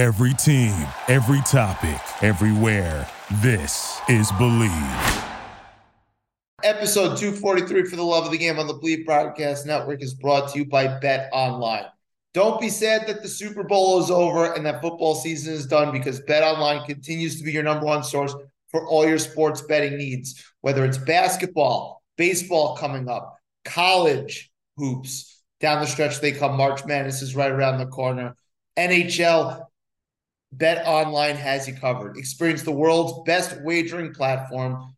Every team, every topic, everywhere. This is Believe. Episode 243 for the love of the game on the Believe Broadcast Network is brought to you by Bet Online. Don't be sad that the Super Bowl is over and that football season is done because Bet Online continues to be your number one source for all your sports betting needs, whether it's basketball, baseball coming up, college hoops. Down the stretch, they come. March Madness is right around the corner. NHL, Bet Online has you covered. Experience the world's best wagering platform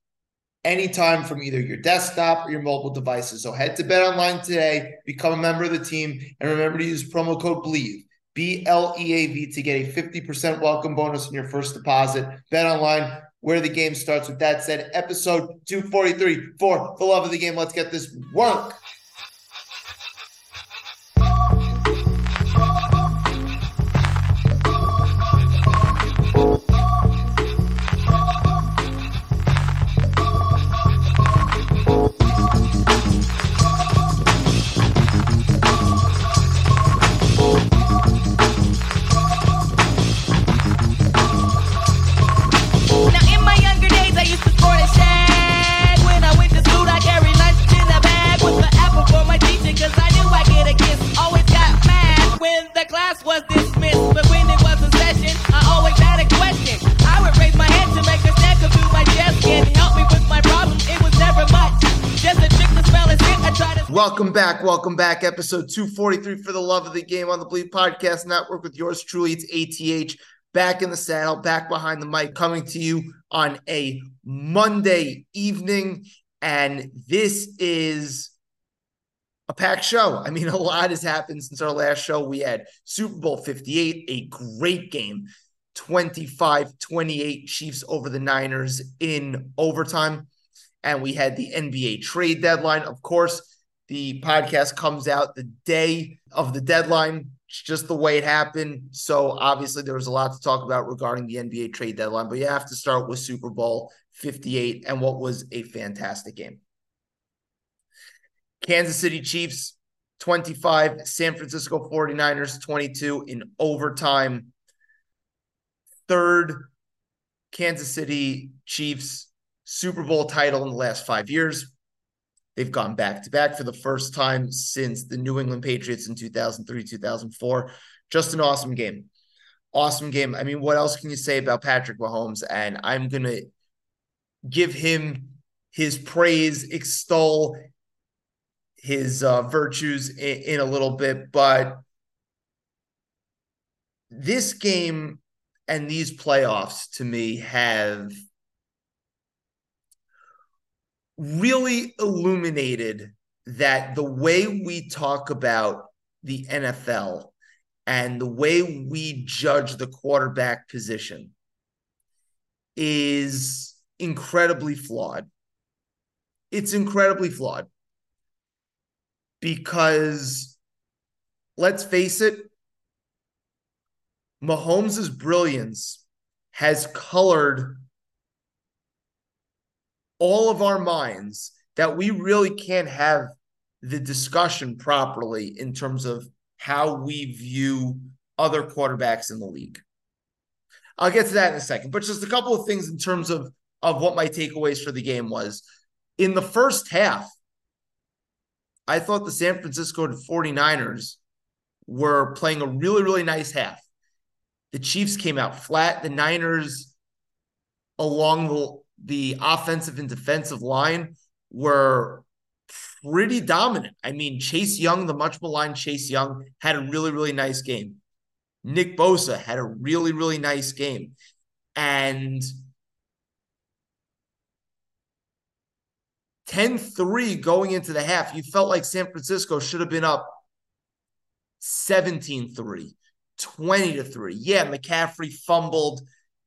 anytime from either your desktop or your mobile devices. So head to Bet Online today, become a member of the team, and remember to use promo code BLEAV, B L E A V, to get a 50% welcome bonus on your first deposit. Bet Online, where the game starts. With that said, episode 243 for the love of the game. Let's get this work. Welcome back. Welcome back. Episode 243 for the love of the game on the Bleav Podcast Network with yours truly. It's ATH back in the saddle, back behind the mic, coming to you on a Monday evening. And this is a packed show. I mean, a lot has happened since our last show. We had Super Bowl 58, a great game, 25 28 Chiefs over the Niners in overtime. And we had the NBA trade deadline. Of course, the podcast comes out the day of the deadline. It's just the way it happened. So obviously there was a lot to talk about regarding the NBA trade deadline, but you have to start with Super Bowl 58 and what was a fantastic game. Kansas City Chiefs 25, San Francisco 49ers 22 in overtime. Third Kansas City Chiefs Super Bowl title in the last 5 years. They've gone back to back for the first time since the New England Patriots in 2003, 2004. Just an awesome game. Awesome game. I mean, what else can you say about Patrick Mahomes? And I'm going to give him his praise, extol his uh, virtues in, in a little bit. But this game and these playoffs to me have really illuminated that the way we talk about the NFL and the way we judge the quarterback position is incredibly flawed. It's incredibly flawed because let's face it, Mahomes' brilliance has colored all of our minds that we really can't have the discussion properly in terms of how we view other quarterbacks in the league. I'll get to that in a second, but just a couple of things in terms of of what my takeaways for the game was. In the first half, I thought the San Francisco 49ers were playing a really, really nice half. The Chiefs came out flat. The Niners, along the, the offensive and defensive line, were pretty dominant. I mean, Chase Young, the much maligned Chase Young, had a really, really nice game. Nick Bosa had a really, really nice game. And 10 3 going into the half, you felt like San Francisco should have been up 17 3, 20 to 3. Yeah, McCaffrey fumbled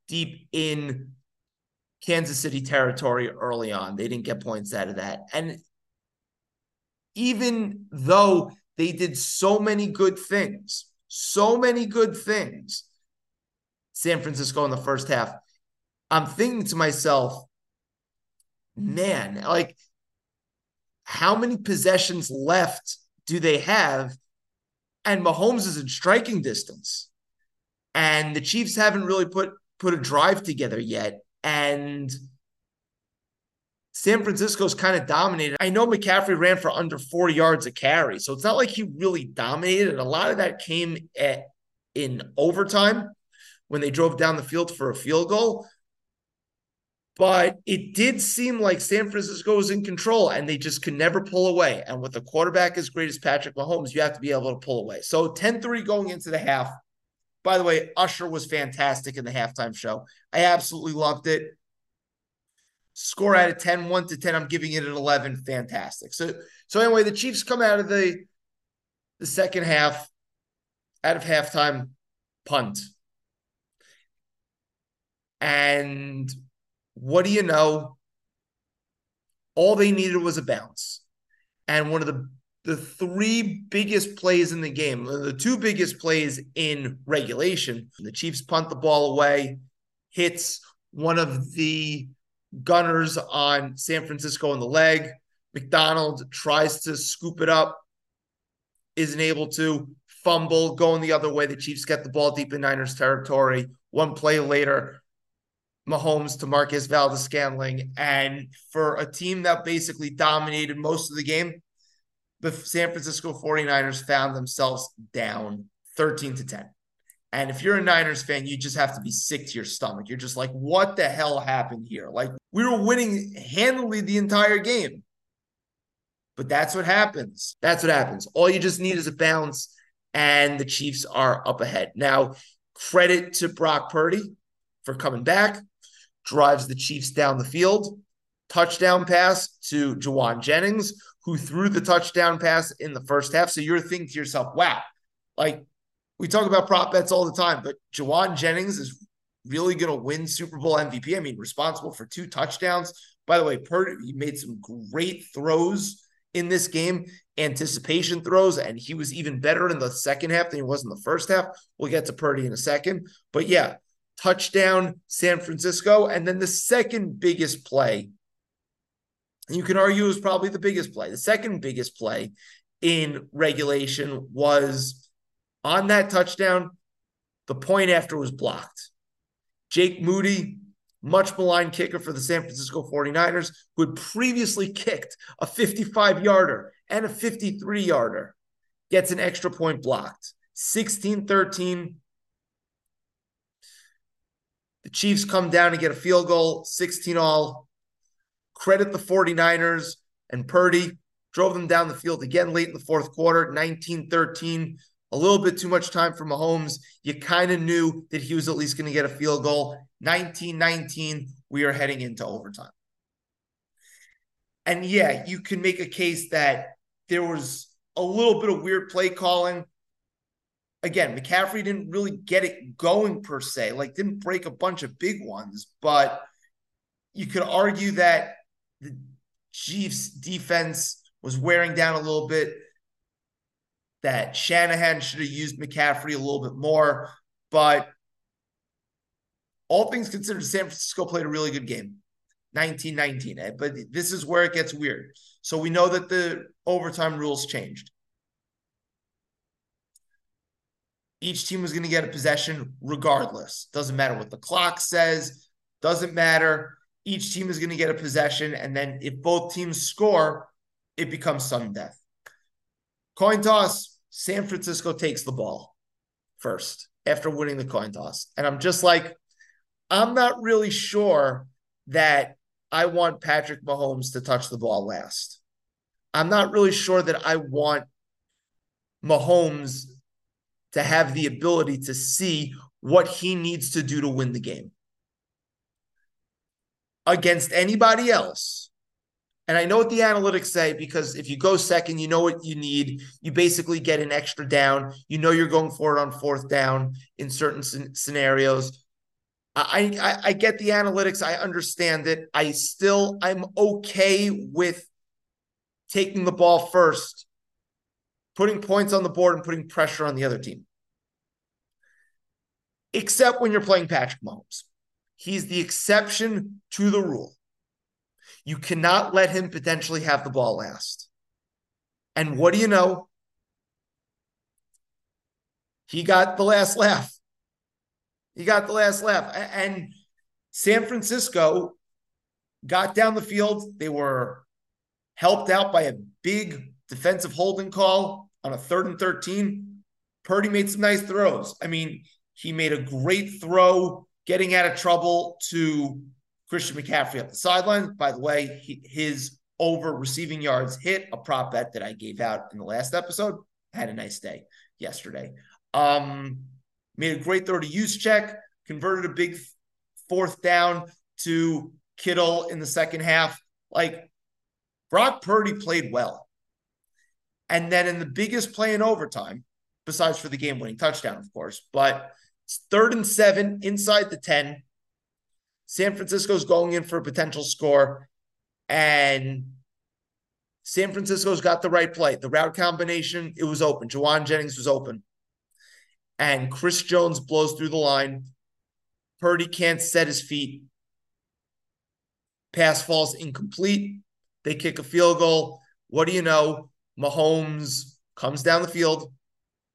deep in Kansas City territory early on. They didn't get points out of that. And even though they did so many good things, so many good things, San Francisco in the first half, I'm thinking to myself, man, like how many possessions left do they have? And Mahomes is in striking distance. And the Chiefs haven't really put put a drive together yet. And San Francisco's kind of dominated. I know McCaffrey ran for under 40 yards a carry, so it's not like he really dominated. And a lot of that came at in overtime when they drove down the field for a field goal. But it did seem like San Francisco was in control and they just could never pull away. And with a quarterback as great as Patrick Mahomes, you have to be able to pull away. So 10 3 going into the half. By the way, Usher was fantastic in the halftime show. I absolutely loved it. Score out of 10, 1 to 10. I'm giving it an 11. Fantastic. So, so anyway, the Chiefs come out of the the second half, out of halftime, punt. And what do you know? All they needed was a bounce. And one of the the three biggest plays in the game, the two biggest plays in regulation, the Chiefs punt the ball away, hits one of the gunners on San Francisco in the leg. McDonald tries to scoop it up, isn't able to fumble, going the other way. The Chiefs get the ball deep in Niners territory. One play later, Mahomes to Marquez Valdes-Scantling. And for a team that basically dominated most of the game, the San Francisco 49ers found themselves down 13 to 10. And if you're a Niners fan, you just have to be sick to your stomach. You're just like, what the hell happened here? Like, we were winning handily the entire game. But that's what happens. That's what happens. All you just need is a bounce, and the Chiefs are up ahead. Now, credit to Brock Purdy for coming back, drives the Chiefs down the field. Touchdown pass to Jauan Jennings, who threw the touchdown pass in the first half. So you're thinking to yourself, wow, like we talk about prop bets all the time, but Jauan Jennings is really going to win Super Bowl MVP. I mean, responsible for two touchdowns. By the way, Purdy he made some great throws in this game, anticipation throws, and he was even better in the second half than he was in the first half. We'll get to Purdy in a second. But yeah, touchdown San Francisco. And then the second biggest play, you can argue is probably the biggest play. The second biggest play in regulation was on that touchdown, the point after was blocked. Jake Moody, much maligned kicker for the San Francisco 49ers, who had previously kicked a 55 yarder and a 53 yarder, gets an extra point blocked. 16 13. The Chiefs come down and get a field goal, 16 all. Credit the 49ers and Purdy drove them down the field again late in the fourth quarter, 19 13 a little bit too much time for Mahomes. You kind of knew that he was at least going to get a field goal. 19 19, we are heading into overtime. And yeah, you can make a case that there was a little bit of weird play calling. Again, McCaffrey didn't really get it going per se, like didn't break a bunch of big ones, but you could argue that the Chiefs defense was wearing down a little bit that Shanahan should have used McCaffrey a little bit more. But all things considered, San Francisco played a really good game. 1919. Eh? But this is where it gets weird. So we know that the overtime rules changed. Each team was going to get a possession regardless. Doesn't matter what the clock says, doesn't matter. Each team is going to get a possession. And then if both teams score, it becomes sudden death. Coin toss, San Francisco takes the ball first after winning the coin toss. And I'm just like, I'm not really sure that I want Patrick Mahomes to touch the ball last. I'm not really sure that I want Mahomes to have the ability to see what he needs to do to win the game. Against anybody else, and I know what the analytics say because if you go second, you know what you need. You basically get an extra down. You know you're going for it on fourth down in certain scenarios. I, I I get the analytics. I understand it. I still I'm okay with taking the ball first, putting points on the board and putting pressure on the other team. Except when you're playing Patrick Mahomes. He's the exception to the rule. You cannot let him potentially have the ball last. And what do you know? He got the last laugh. He got the last laugh. And San Francisco got down the field. They were helped out by a big defensive holding call on a third and 13. Purdy made some nice throws. I mean, he made a great throw getting out of trouble to Christian McCaffrey up the sideline. By the way, he, his over receiving yards hit a prop bet that I gave out in the last episode. Had a nice day yesterday. Um, made a great throw to Juszczyk, converted a big fourth down to Kittle in the second half. Like Brock Purdy played well. And then in the biggest play in overtime, besides for the game winning touchdown, of course, but it's third and seven inside the 10. San Francisco's going in for a potential score. And San Francisco's got the right play. The route combination, it was open. Jauan Jennings was open. And Chris Jones blows through the line. Purdy can't set his feet. Pass falls incomplete. They kick a field goal. What do you know? Mahomes comes down the field,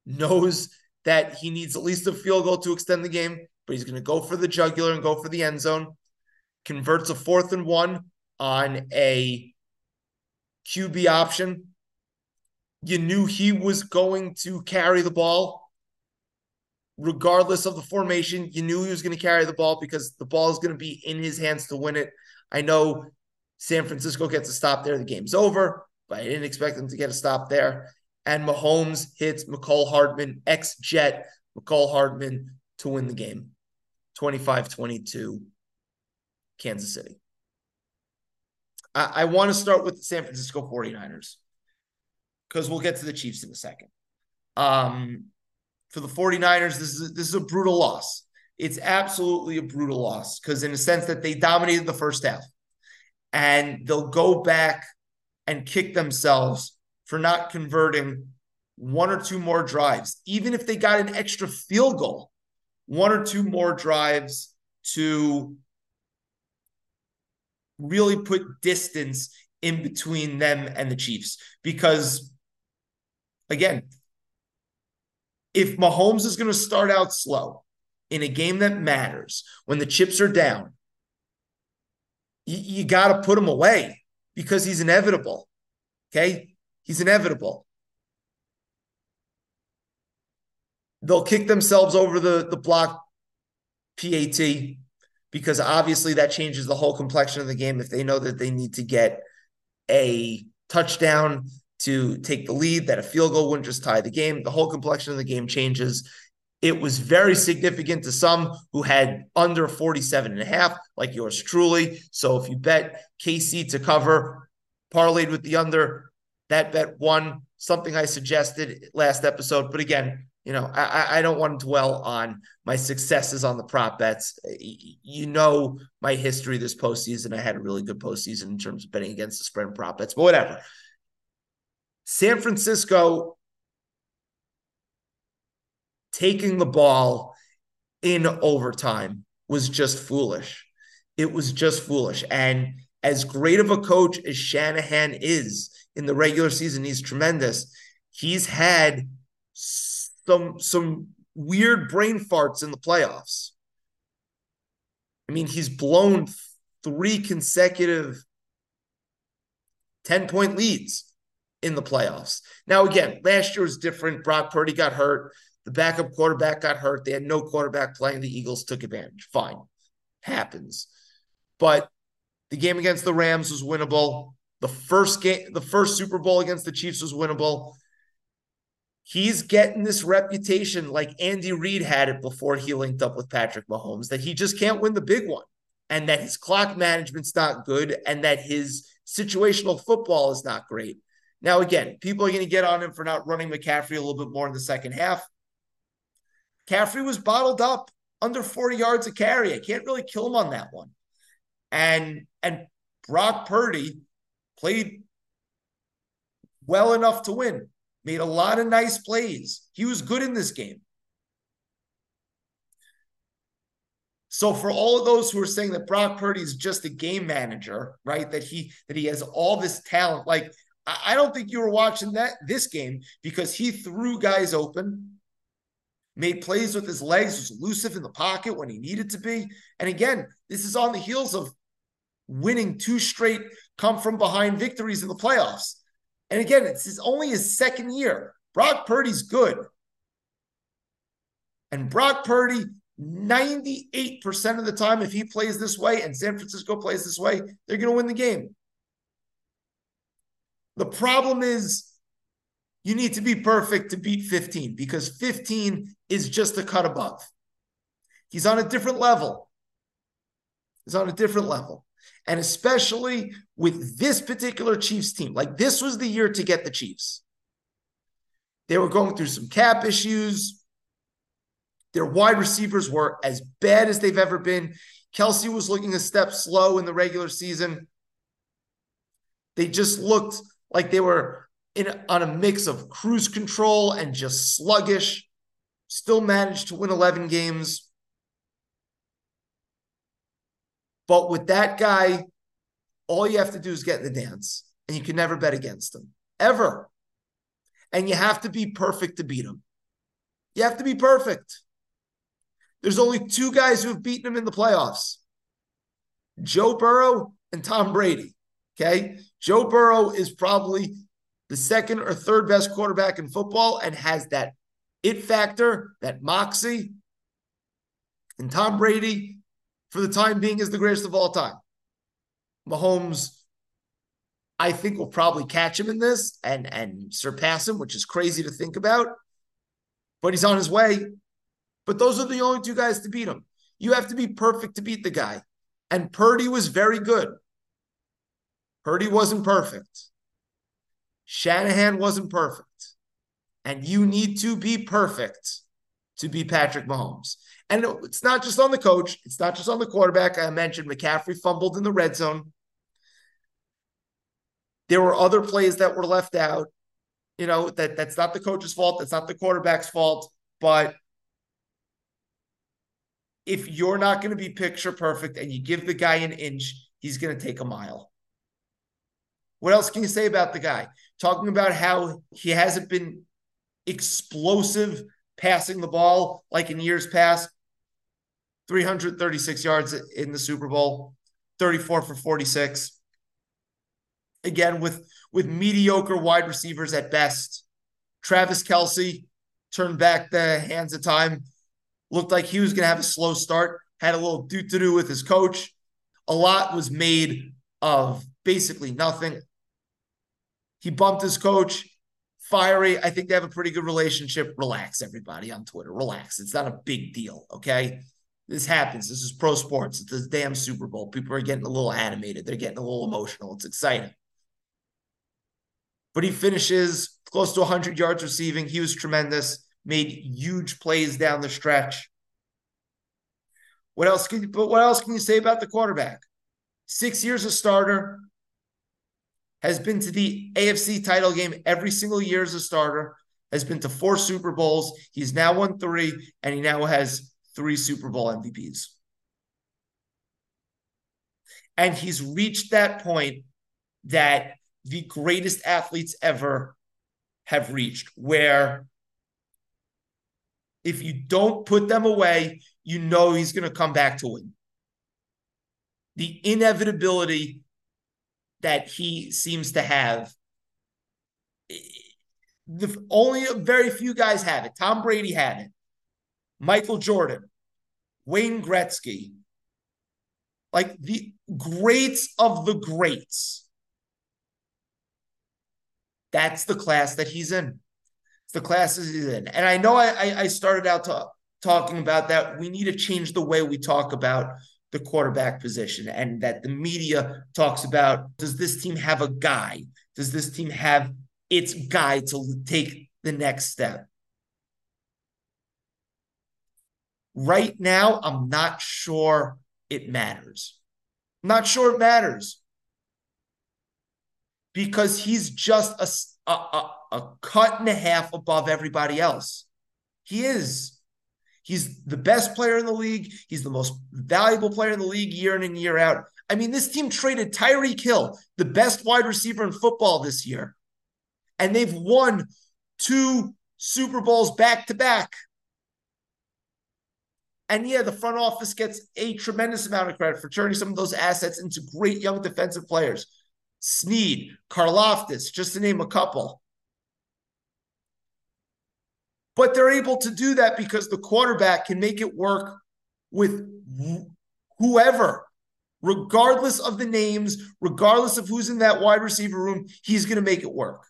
knows that he needs at least a field goal to extend the game, but he's going to go for the jugular and go for the end zone. Converts a fourth and one on a QB option. You knew he was going to carry the ball regardless of the formation. You knew he was going to carry the ball because the ball is going to be in his hands to win it. I know San Francisco gets a stop there, the game's over, but I didn't expect them to get a stop there. And Mahomes hits Mecole Hardman, ex Jet Mecole Hardman to win the game 25 22, Kansas City. I, I want to start with the San Francisco 49ers because we'll get to the Chiefs in a second. Um, for the 49ers, this is, this is a brutal loss. It's absolutely a brutal loss because, in a sense, that they dominated the first half and they'll go back and kick themselves for not converting one or two more drives, even if they got an extra field goal, one or two more drives to really put distance in between them and the Chiefs. Because again, if Mahomes is going to start out slow in a game that matters, when the chips are down, you, you got to put him away because he's inevitable. Okay. He's inevitable. They'll kick themselves over the, the block PAT because obviously that changes the whole complexion of the game if they know that they need to get a touchdown to take the lead, that a field goal wouldn't just tie the game. The whole complexion of the game changes. It was very significant to some who had under 47 and a half, like yours truly. So if you bet KC to cover, parlayed with the under, that bet won. Something I suggested last episode. But again, you know, I, I don't want to dwell on my successes on the prop bets. You know my history this postseason. I had a really good postseason in terms of betting against the spread and prop bets, but whatever. San Francisco taking the ball in overtime was just foolish. It was just foolish. And as great of a coach as Shanahan is in the regular season, he's tremendous. He's had some some weird brain farts in the playoffs. I mean, he's blown three consecutive 10 point leads in the playoffs. Now, again, last year was different. Brock Purdy got hurt. The backup quarterback got hurt. They had no quarterback playing. The Eagles took advantage. Fine. Happens. But the game against the Rams was winnable. The first game, the first Super Bowl against the Chiefs was winnable. He's getting this reputation like Andy Reid had it before he linked up with Patrick Mahomes that he just can't win the big one and that his clock management's not good and that his situational football is not great. Now, again, people are going to get on him for not running McCaffrey a little bit more in the second half. McCaffrey was bottled up under 40 yards of carry. I can't really kill him on that one. And and Brock Purdy played well enough to win. Made a lot of nice plays. He was good in this game. So for all of those who are saying that Brock Purdy is just a game manager, right? That he that he has all this talent, like I don't think you were watching that this game because he threw guys open. made plays with his legs, was elusive in the pocket when he needed to be. And again, this is on the heels of winning two straight come from behind victories in the playoffs. And again, it's his, only his second year. Brock Purdy's good. And Brock Purdy, 98% of the time, if he plays this way and San Francisco plays this way, they're going to win the game. The problem is you need to be perfect to beat 15 because 15 is just a cut above. He's on a different level. He's on a different level. And especially with this particular Chiefs team, like this was the year to get the Chiefs. They were going through some cap issues. Their wide receivers were as bad as they've ever been. Kelce was looking a step slow in the regular season. They just looked like they were in on a mix of cruise control and just sluggish. Still managed to win 11 games. But with that guy, all you have to do is get in the dance, and you can never bet against him ever. And you have to be perfect to beat him. You have to be perfect. There's only two guys who have beaten him in the playoffs Joe Burrow and Tom Brady. Okay. Joe Burrow is probably the second or third best quarterback in football and has that it factor, that moxie. And Tom Brady, for the time being, is the greatest of all time. Mahomes, I think, will probably catch him in this and, and surpass him, which is crazy to think about. But he's on his way. But those are the only two guys to beat him. You have to be perfect to beat the guy. And Purdy was very good. Purdy wasn't perfect. Shanahan wasn't perfect. And you need to be perfect to be Patrick Mahomes. And it's not just on the coach, it's not just on the quarterback. I mentioned McCaffrey fumbled in the red zone. There were other plays that were left out. You know, that that's not the coach's fault, that's not the quarterback's fault, but if you're not going to be picture perfect and you give the guy an inch, he's going to take a mile. What else can you say about the guy? Talking about how he hasn't been explosive passing the ball like in years past. 336 yards in the Super Bowl, 34 for 46. Again, with with mediocre wide receivers at best. Travis Kelce turned back the hands of time. Looked like he was going to have a slow start. Had a little do to do with his coach. A lot was made of basically nothing. He bumped his coach. Fiery. I think they have a pretty good relationship. Relax, everybody on Twitter. Relax. It's not a big deal. Okay. This happens. This is pro sports. It's the damn Super Bowl. People are getting a little animated. They're getting a little emotional. It's exciting. But he finishes close to 100 yards receiving. He was tremendous. Made huge plays down the stretch. What else can you? But what else can you say about the quarterback? Six years a starter, has been to the AFC title game every single year as a starter, has been to four Super Bowls. He's now won three, and he now has three Super Bowl MVPs. And he's reached that point that the greatest athletes ever have reached, where if you don't put them away, you know he's going to come back to win. The inevitability that he seems to have. Eh, the only very few guys have it. Tom Brady had it. Michael Jordan, Wayne Gretzky, like the greats of the greats. That's the class that he's in. It's the classes he's in. And I know I, I started out to, talking about that. We need to change the way we talk about the quarterback position and that the media talks about does this team have a guy? Does this team have its guy to take the next step? Right now, I'm not sure it matters. I'm not sure it matters because he's just a, a, a cut and a half above everybody else. He is. He's the best player in the league. He's the most valuable player in the league year in and year out. I mean, this team traded Tyreek Hill, the best wide receiver in football this year, and they've won two Super Bowls back to back. And yeah, the front office gets a tremendous amount of credit for turning some of those assets into great young defensive players. Sneed, Karlaftis, just to name a couple. But they're able to do that because the quarterback can make it work with whoever, regardless of the names, regardless of who's in that wide receiver room, he's going to make it work.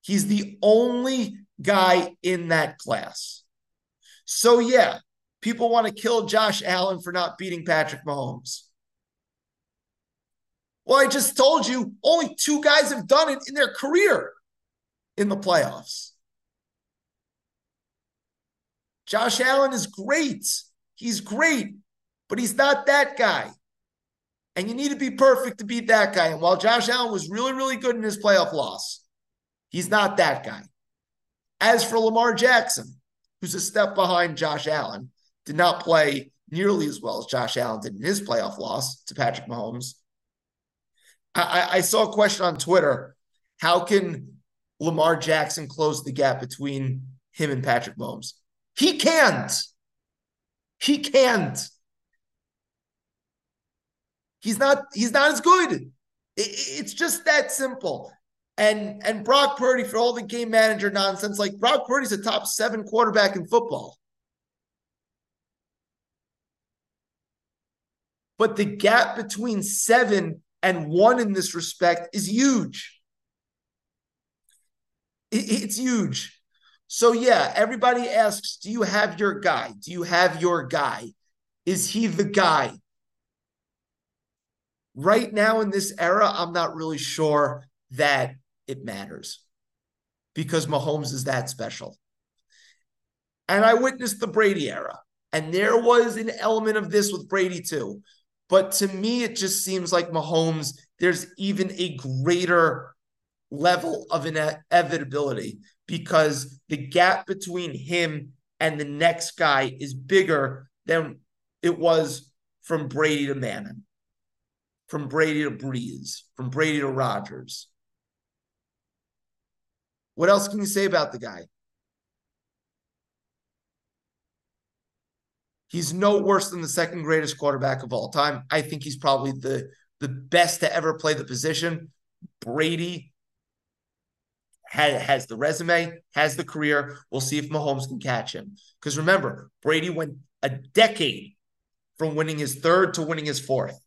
He's the only guy in that class. So, yeah, people want to kill Josh Allen for not beating Patrick Mahomes. Well, I just told you only two guys have done it in their career in the playoffs. Josh Allen is great. He's great, but he's not that guy. And you need to be perfect to beat that guy. And while Josh Allen was really, really good in his playoff loss, he's not that guy. As for Lamar Jackson, who's a step behind Josh Allen, did not play nearly as well as Josh Allen did in his playoff loss to Patrick Mahomes. I, I saw a question on Twitter. How can Lamar Jackson close the gap between him and Patrick Mahomes? He can't. He can't. He's not. He's not as good. it's just that simple. And and Brock Purdy for all the game manager nonsense, like Brock Purdy's a top seven quarterback in football. But the gap between seven and one in this respect is huge. it's huge. So, yeah, everybody asks Do you have your guy? Do you have your guy? Is he the guy? Right now in this era, I'm not really sure that it matters because Mahomes is that special. And I witnessed the Brady era, and there was an element of this with Brady too. But to me, it just seems like Mahomes, there's even a greater level of inevitability because the gap between him and the next guy is bigger than it was from Brady to Manning, from Brady to Brees, from Brady to Rodgers. What else can you say about the guy? He's no worse than the second greatest quarterback of all time. I think he's probably the the best to ever play the position. Brady has, has the resume, has the career. We'll see if Mahomes can catch him. Because remember, Brady went a decade from winning his third to winning his fourth.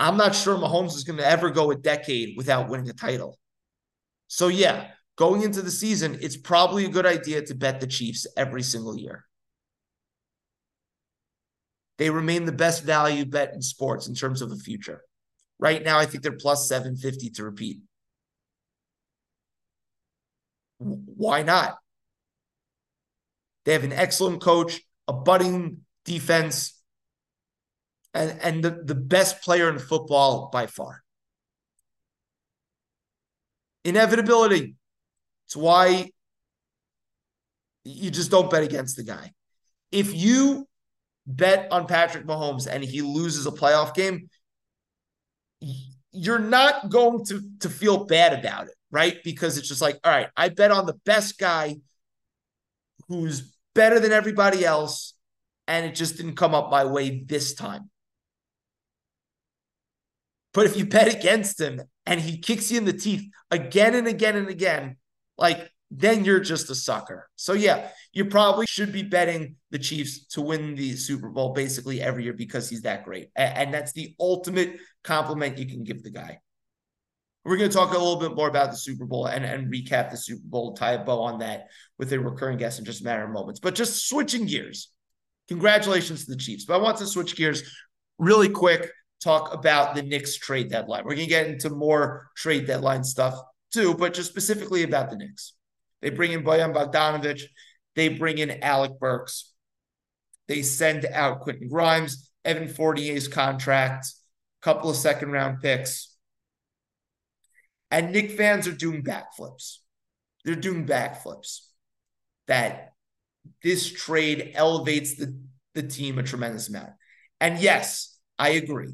I'm not sure Mahomes is going to ever go a decade without winning a title. So, yeah, going into the season, it's probably a good idea to bet the Chiefs every single year. They remain the best value bet in sports in terms of the future. Right now, I think they're plus 750 to repeat. Why not? They have an excellent coach, a budding defense, and, and the, the best player in football by far. Inevitability. It's why you just don't bet against the guy. If you bet on Patrick Mahomes and he loses a playoff game, you're not going to to feel bad about it, right? Because it's just like, all right, I bet on the best guy who's better than everybody else, and it just didn't come up my way this time. But if you bet against him and he kicks you in the teeth again and again and again, like then you're just a sucker. So yeah, you probably should be betting the Chiefs to win the Super Bowl basically every year because he's that great. And that's the ultimate compliment you can give the guy. We're going to talk a little bit more about the Super Bowl and, and recap the Super Bowl, tie a bow on that with a recurring guest in just a matter of moments. But just switching gears, congratulations to the Chiefs. But I want to switch gears really quick, talk about the Knicks trade deadline. We're going to get into more trade deadline stuff too, but just specifically about the Knicks. They bring in Bojan Bogdanovic. They bring in Alec Burks. They send out Quentin Grimes, Evan Fournier's contract, a couple of second round picks. And Knick fans are doing backflips. They're doing backflips. That this trade elevates the, the team a tremendous amount. And yes, I agree.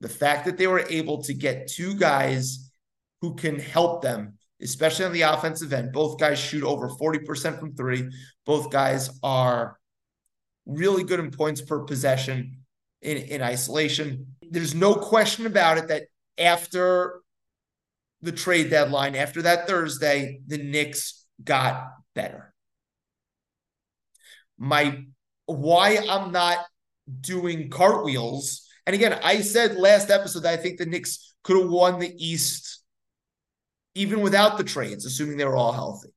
The fact that they were able to get two guys who can help them especially on the offensive end. Both guys shoot over 40% from three. Both guys are really good in points per possession in, in isolation. There's no question about it that after the trade deadline, after that Thursday, the Knicks got better. My why I'm not doing cartwheels, and again, I said last episode that I think the Knicks could have won the East even without the trades, assuming they were all healthy.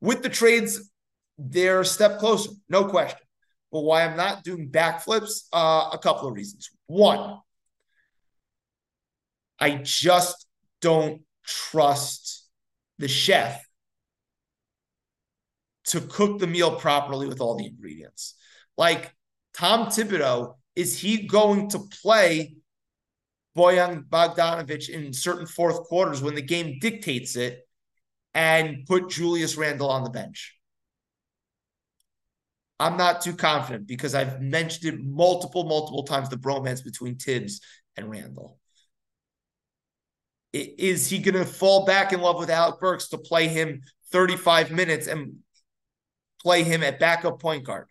With the trades, they're a step closer, no question. But why I'm not doing backflips, uh, a couple of reasons. One, I just don't trust the chef to cook the meal properly with all the ingredients. Like Tom Thibodeau, is he going to play Bojan Bogdanovic in certain fourth quarters when the game dictates it and put Julius Randle on the bench? I'm not too confident because I've mentioned it multiple, multiple times the bromance between Thibs and Randle. Is he going to fall back in love with Alec Burks to play him 35 minutes and play him at backup point guard?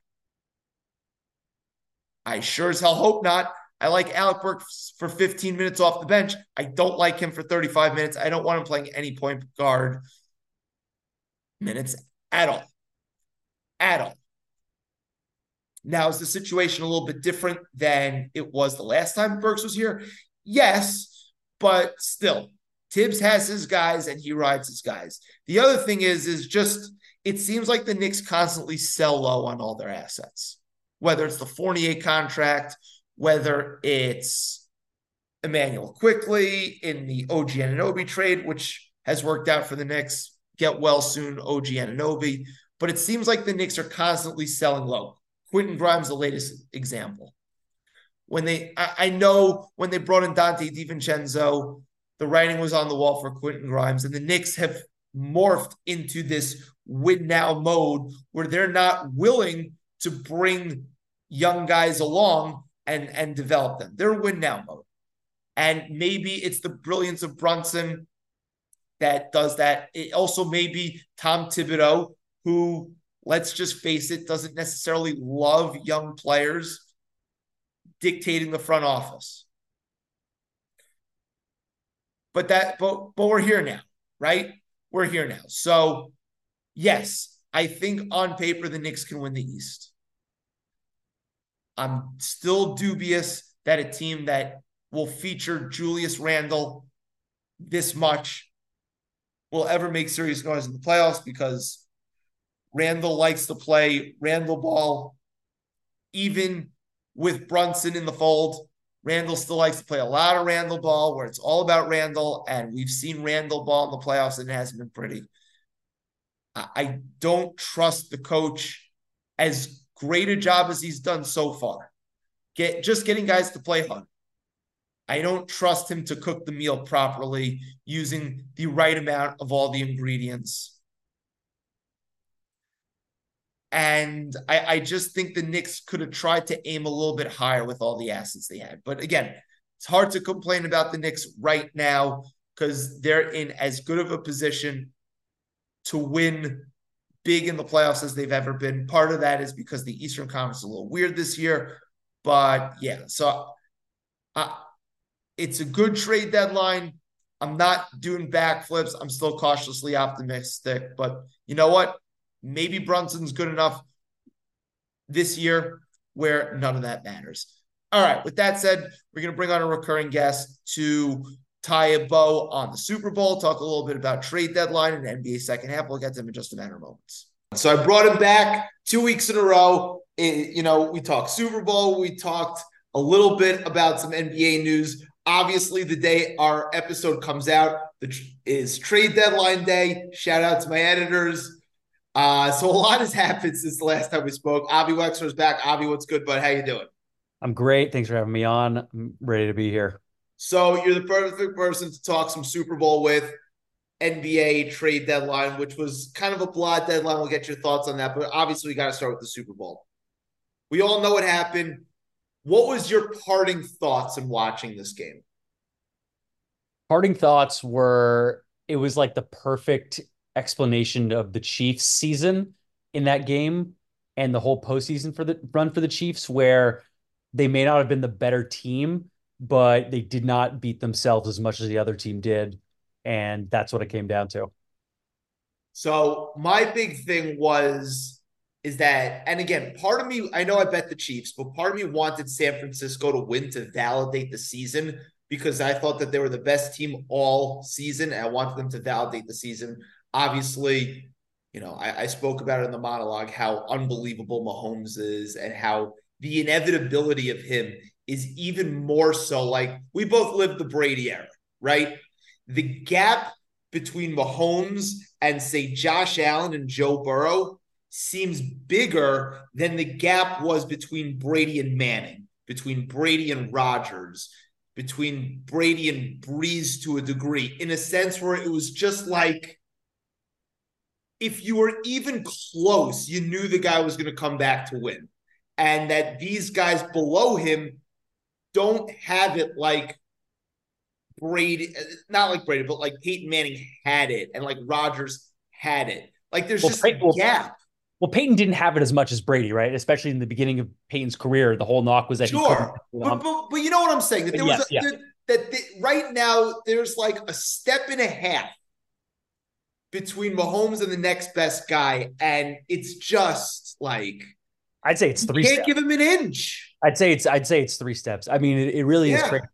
I sure as hell hope not. I like Alec Burks for 15 minutes off the bench. I don't like him for 35 minutes. I don't want him playing any point guard minutes at all. At all. Now, is the situation a little bit different than it was the last time Burks was here? Yes, but still, Thibs has his guys and he rides his guys. The other thing is, is just it seems like the Knicks constantly sell low on all their assets, whether it's the Fournier contract, whether it's Immanuel Quickley in the OG Anunoby trade, which has worked out for the Knicks. Get well soon, OG Anunoby. But it seems like the Knicks are constantly selling low. Quentin Grimes, the latest example. When they, I, I know when they brought in Donte DiVincenzo, the writing was on the wall for Quentin Grimes, and the Knicks have morphed into this win now mode where they're not willing to bring young guys along and and develop them. They're win now mode. And maybe it's the brilliance of Brunson that does that. It also may be Tom Thibodeau, who, let's just face it, doesn't necessarily love young players dictating the front office. But that, but but we're here now, right? We're here now. So yes, I think on paper the Knicks can win the East. I'm still dubious that a team that will feature Julius Randle this much will ever make serious noise in the playoffs because Randle likes to play Randle ball. Even with Brunson in the fold, Randle still likes to play a lot of Randle ball where it's all about Randle. And we've seen Randle ball in the playoffs and it hasn't been pretty. I don't trust the coach as great a job as he's done so far. Get just getting guys to play hard. I don't trust him to cook the meal properly using the right amount of all the ingredients. And I, I just think the Knicks could have tried to aim a little bit higher with all the assets they had. But again, it's hard to complain about the Knicks right now because they're in as good of a position to win big in the playoffs as they've ever been. Part of that is because the Eastern Conference is a little weird this year. But yeah, so it's a good trade deadline. I'm not doing backflips. I'm still cautiously optimistic. But you know what? Maybe Brunson's good enough this year where none of that matters. All right. With that said, we're going to bring on a recurring guest to tie a bow on the Super Bowl, talk a little bit about trade deadline and NBA second half. We'll get to them in just a matter of moments. So I brought him back two weeks in a row. It, you know, we talked Super Bowl, we talked a little bit about some NBA news. Obviously, the day our episode comes out is trade deadline day. Shout out to my editors. Uh, so a lot has happened since the last time we spoke. Avi Wexler is back. Avi, what's good, bud? How you doing? I'm great. Thanks for having me on. I'm ready to be here. So you're the perfect person to talk some Super Bowl with. NBA trade deadline, which was kind of a blah deadline. We'll get your thoughts on that, but obviously we got to start with the Super Bowl. We all know what happened. What was your parting thoughts in watching this game? Parting thoughts were it was like the perfect explanation of the Chiefs season in that game and the whole postseason for the run for the Chiefs, where they may not have been the better team, but they did not beat themselves as much as the other team did. And that's what it came down to. So my big thing was is that, and again, part of me, I know I bet the Chiefs, but part of me wanted San Francisco to win to validate the season because I thought that they were the best team all season. And I wanted them to validate the season. Obviously, you know, I, I spoke about it in the monologue how unbelievable Mahomes is and how the inevitability of him is even more so like we both lived the Brady era, right? The gap between Mahomes and say Josh Allen and Joe Burrow seems bigger than the gap was between Brady and Manning, between Brady and Rodgers, between Brady and Brees to a degree, in a sense where it was just like if you were even close, you knew the guy was going to come back to win. And that these guys below him don't have it like Brady, not like Brady, but like Peyton Manning had it and like Rodgers had it. Like there's well, just a gap. Well, Peyton didn't have it as much as Brady, right? Especially in the beginning of Peyton's career, the whole knock was that sure, but, but, but you know what I'm saying that there was a, that, that the, right now there's like a step and a half between Mahomes and the next best guy, and it's just like I'd say it's three. can't steps. give him an inch. I'd say it's I'd say it's three steps. I mean, it, it really yeah. is crazy.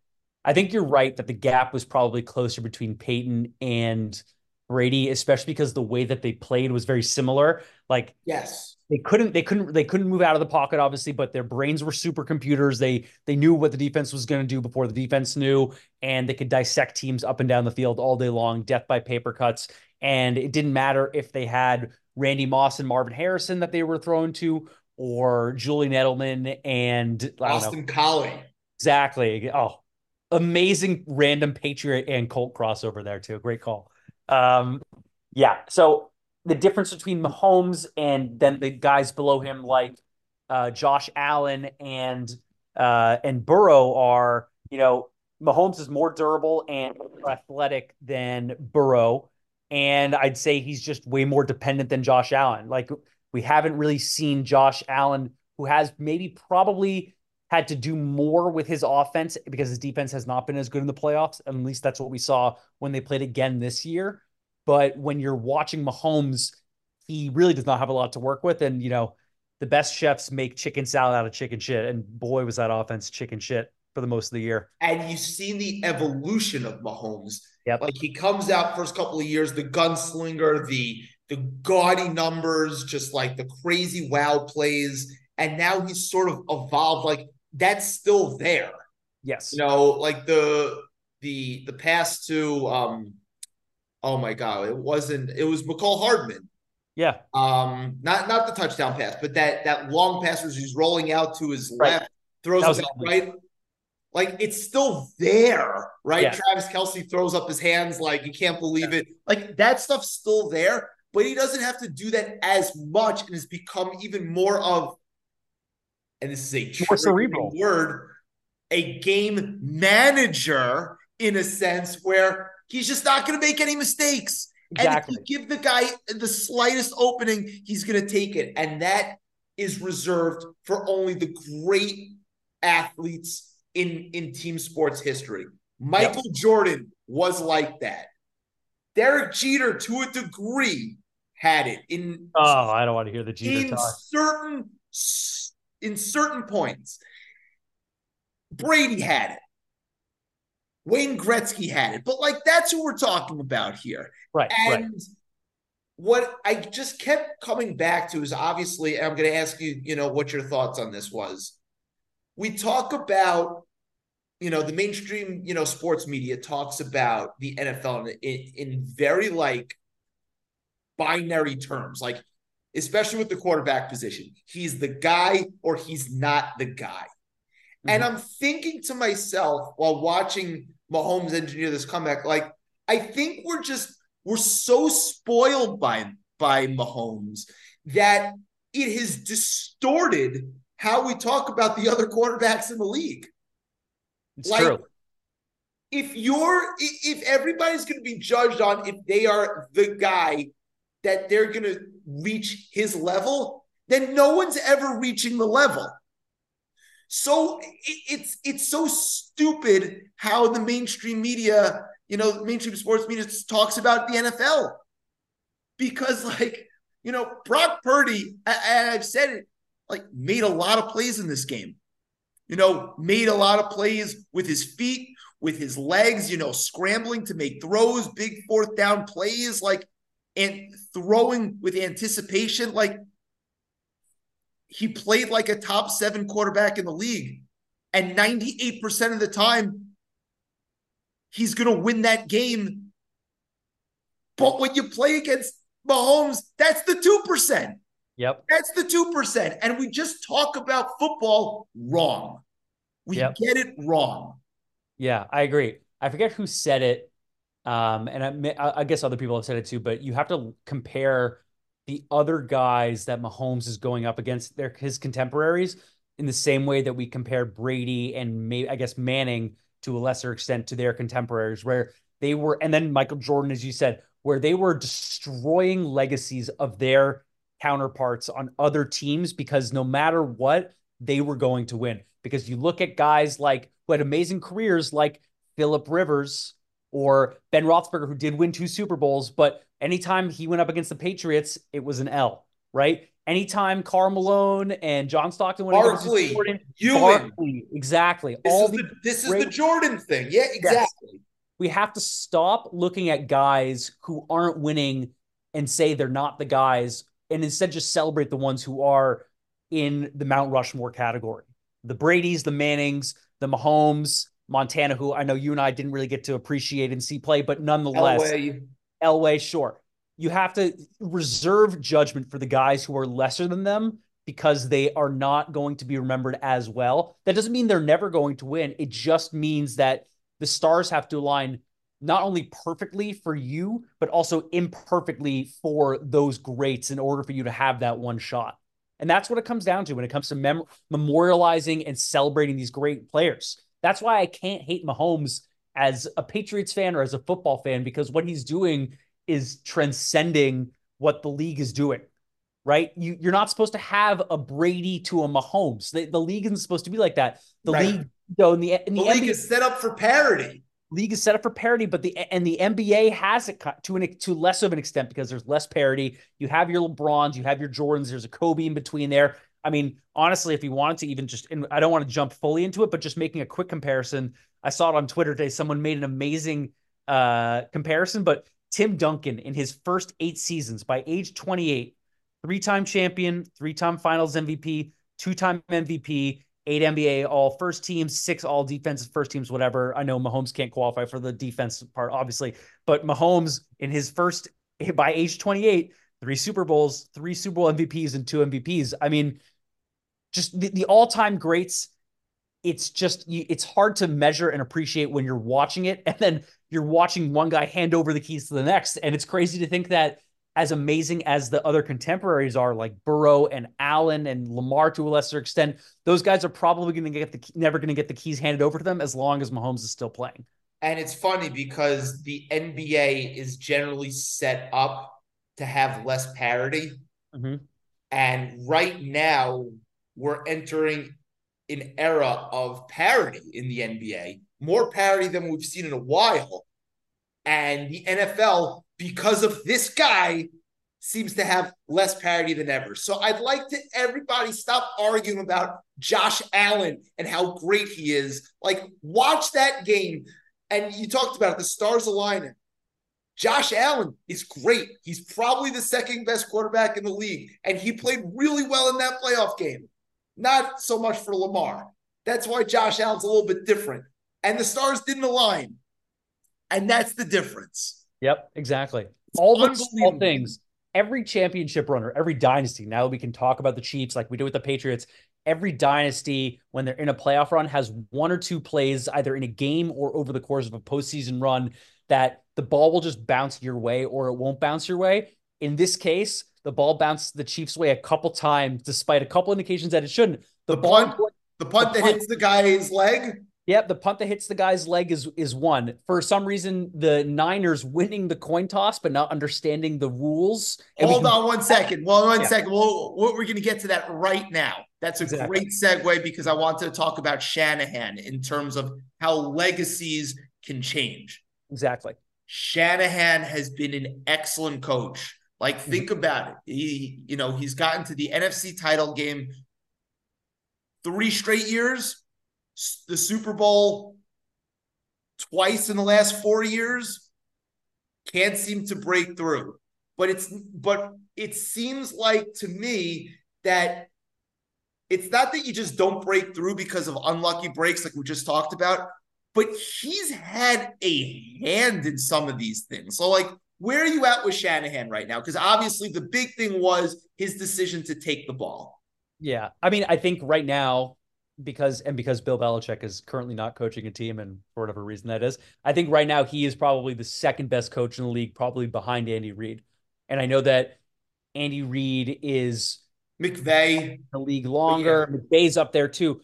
I think you're right that the gap was probably closer between Peyton and Brady, especially because the way that they played was very similar. Like yes, they couldn't they couldn't they couldn't move out of the pocket, obviously, but their brains were supercomputers. They they knew what the defense was going to do before the defense knew, and they could dissect teams up and down the field all day long, death by paper cuts. And it didn't matter if they had Randy Moss and Marvin Harrison that they were thrown to, or Julian Edelman and Austin Collie. Exactly. Oh, amazing random Patriot and Colt crossover there too. Great call. Um, yeah. So the difference between Mahomes and then the guys below him, like uh, Josh Allen and uh, and Burrow, are you know Mahomes is more durable and athletic than Burrow, and I'd say he's just way more dependent than Josh Allen. Like we haven't really seen Josh Allen, who has maybe probably had to do more with his offense because his defense has not been as good in the playoffs. At least that's what we saw when they played again this year. But when you're watching Mahomes, he really does not have a lot to work with. And, you know, the best chefs make chicken salad out of chicken shit. And boy, was that offense chicken shit for the most of the year. And you've seen the evolution of Mahomes. Yep. Like he comes out first couple of years, the gunslinger, the the gaudy numbers, just like the crazy wow plays. And now he's sort of evolved. Like that's still there. Yes. You know, like the the the pass to um oh my god, it wasn't it was Mecole Hardman. Yeah. Um not not the touchdown pass, but that that long pass was he's rolling out to his right. left, throws it right. Like it's still there, right? Yeah. Travis Kelce throws up his hands like you can't believe yeah. it. Like that stuff's still there, but he doesn't have to do that as much and has become even more of and this is a more cerebral word, a game manager in a sense where he's just not going to make any mistakes. Exactly. And if you give the guy the slightest opening, he's going to take it. And that is reserved for only the great athletes in, in team sports history. Michael yep. Jordan was like that. Derek Jeter, to a degree, had it in. Oh, I don't want to hear the Jeter in talk. certain in certain points. Brady had it. Wayne Gretzky had it. But like that's who we're talking about here. Right. And right. what I just kept coming back to is obviously, I'm going to ask you, you know, what your thoughts on this was. We talk about, you know, the mainstream, you know, sports media talks about the NFL in, in very like binary terms. Like especially with the quarterback position. He's the guy or he's not the guy. Mm-hmm. And I'm thinking to myself while watching Mahomes engineer this comeback, like, I think we're just we're so spoiled by by Mahomes that it has distorted how we talk about the other quarterbacks in the league. It's like, true. if you're if everybody's going to be judged on if they are the guy that they're going to reach his level, then no one's ever reaching the level. So it's it's so stupid how the mainstream media, you know, mainstream sports media talks about the NFL. Because like, you know, Brock Purdy, and I've said it, like made a lot of plays in this game. You know, made a lot of plays with his feet, with his legs, you know, scrambling to make throws, big fourth down plays, like and throwing with anticipation. Like he played like a top seven quarterback in the league. And 98% of the time, he's going to win that game. But when you play against Mahomes, that's the 2%. Yep. That's the 2%. And we just talk about football wrong. We Yep. get it wrong. Yeah, I agree. I forget who said it, um, and I, I guess other people have said it too. But you have to compare the other guys that Mahomes is going up against their his contemporaries in the same way that we compare Brady and may, I guess Manning to a lesser extent to their contemporaries, where they were, and then Michael Jordan, as you said, where they were destroying legacies of their counterparts on other teams because no matter what, they were going to win. Because you look at guys like who had amazing careers like Philip Rivers or Ben Roethlisberger, who did win two Super Bowls, but anytime he went up against the Patriots, it was an L, right? Anytime Karl Malone and John Stockton went against Barkley, Jordan, Ewing. Barkley, exactly. This, All is, the this is the Jordan thing. Yeah, exactly. we have to stop looking at guys who aren't winning and say they're not the guys and instead just celebrate the ones who are in the Mount Rushmore category. The Brady's, the Mannings, the Mahomes, Montana, who I know you and I didn't really get to appreciate and see play, but nonetheless, Elway. Elway, sure. You have to reserve judgment for the guys who are lesser than them because they are not going to be remembered as well. That doesn't mean they're never going to win. It just means that the stars have to align not only perfectly for you, but also imperfectly for those greats in order for you to have that one shot. And that's what it comes down to when it comes to mem- memorializing and celebrating these great players. That's why I can't hate Mahomes as a Patriots fan or as a football fan because what he's doing is transcending what the league is doing. Right? You, you're not supposed to have a Brady to a Mahomes. The, the league isn't supposed to be like that. The Right. league, though, in the, in The the, league NBA is set up for parity. league is set up for parity, but the and the NBA has it cut to an to less of an extent because there's less parity. You have your LeBrons, you have your Jordans. There's a Kobe in between there. I mean, honestly, if you wanted to even just, and I don't want to jump fully into it, but just making a quick comparison, I saw it on Twitter today. Someone made an amazing uh, comparison, but Tim Duncan in his first eight seasons, by age 28, three-time champion, three-time Finals MVP, two-time MVP, eight NBA all first teams, six all defensive first teams, whatever. I know Mahomes can't qualify for the defense part, obviously, but Mahomes in his first by age 28, three Super Bowls, three Super Bowl MVPs, and two MVPs. I mean, just the, the all-time greats. It's just it's hard to measure and appreciate when you're watching it, and then you're watching one guy hand over the keys to the next, and it's crazy to think that as amazing as the other contemporaries are, like Burrow and Allen and Lamar to a lesser extent, those guys are probably going to get the never going to get the keys handed over to them as long as Mahomes is still playing. And it's funny because the NBA is generally set up to have less parity. Mhm. And right now, we're entering an era of parity in the NBA, more parity than we've seen in a while. And the NFL, because of this guy, seems to have less parity than ever. So I'd like to everybody stop arguing about Josh Allen and how great he is. Like, watch that game. And you talked about it, the stars aligning. Josh Allen is great. He's probably the second best quarterback in the league. And he played really well in that playoff game. Not so much for Lamar. That's why Josh Allen's a little bit different. And the stars didn't align. And that's the difference. Yep, exactly. All the small things. Every championship runner, every dynasty. Now we can talk about the Chiefs like we did with the Patriots. Every dynasty, when they're in a playoff run, has one or two plays either in a game or over the course of a postseason run that the ball will just bounce your way or it won't bounce your way. In this case, the ball bounced the Chiefs' way a couple times, despite a couple indications that it shouldn't. The, The ball punt, the punt The that punt. hits the guy's leg. Yep, the punt that hits the guy's leg is is one. For some reason, the Niners winning the coin toss, but not understanding the rules. Hold on one second. Well, one Yeah. second. Well, we're going to get to that right now. That's a Exactly. great segue because I want to talk about Shanahan in terms of how legacies can change. Exactly. Shanahan has been an excellent coach. Like, think about it. He, you know, he's gotten to the NFC title game three straight years, the Super Bowl twice in the last four years. Can't seem to break through. But it's but it seems like to me that it's not that you just don't break through because of unlucky breaks like we just talked about, but he's had a hand in some of these things. So, like, where are you at with Shanahan right now? Because obviously the big thing was his decision to take the ball. Yeah. I mean, I think right now, because and because Bill Belichick is currently not coaching a team, and for whatever reason that is, I think right now he is probably the second best coach in the league, probably behind Andy Reid. And I know that Andy Reid is McVay, the league longer. McVay's up there too.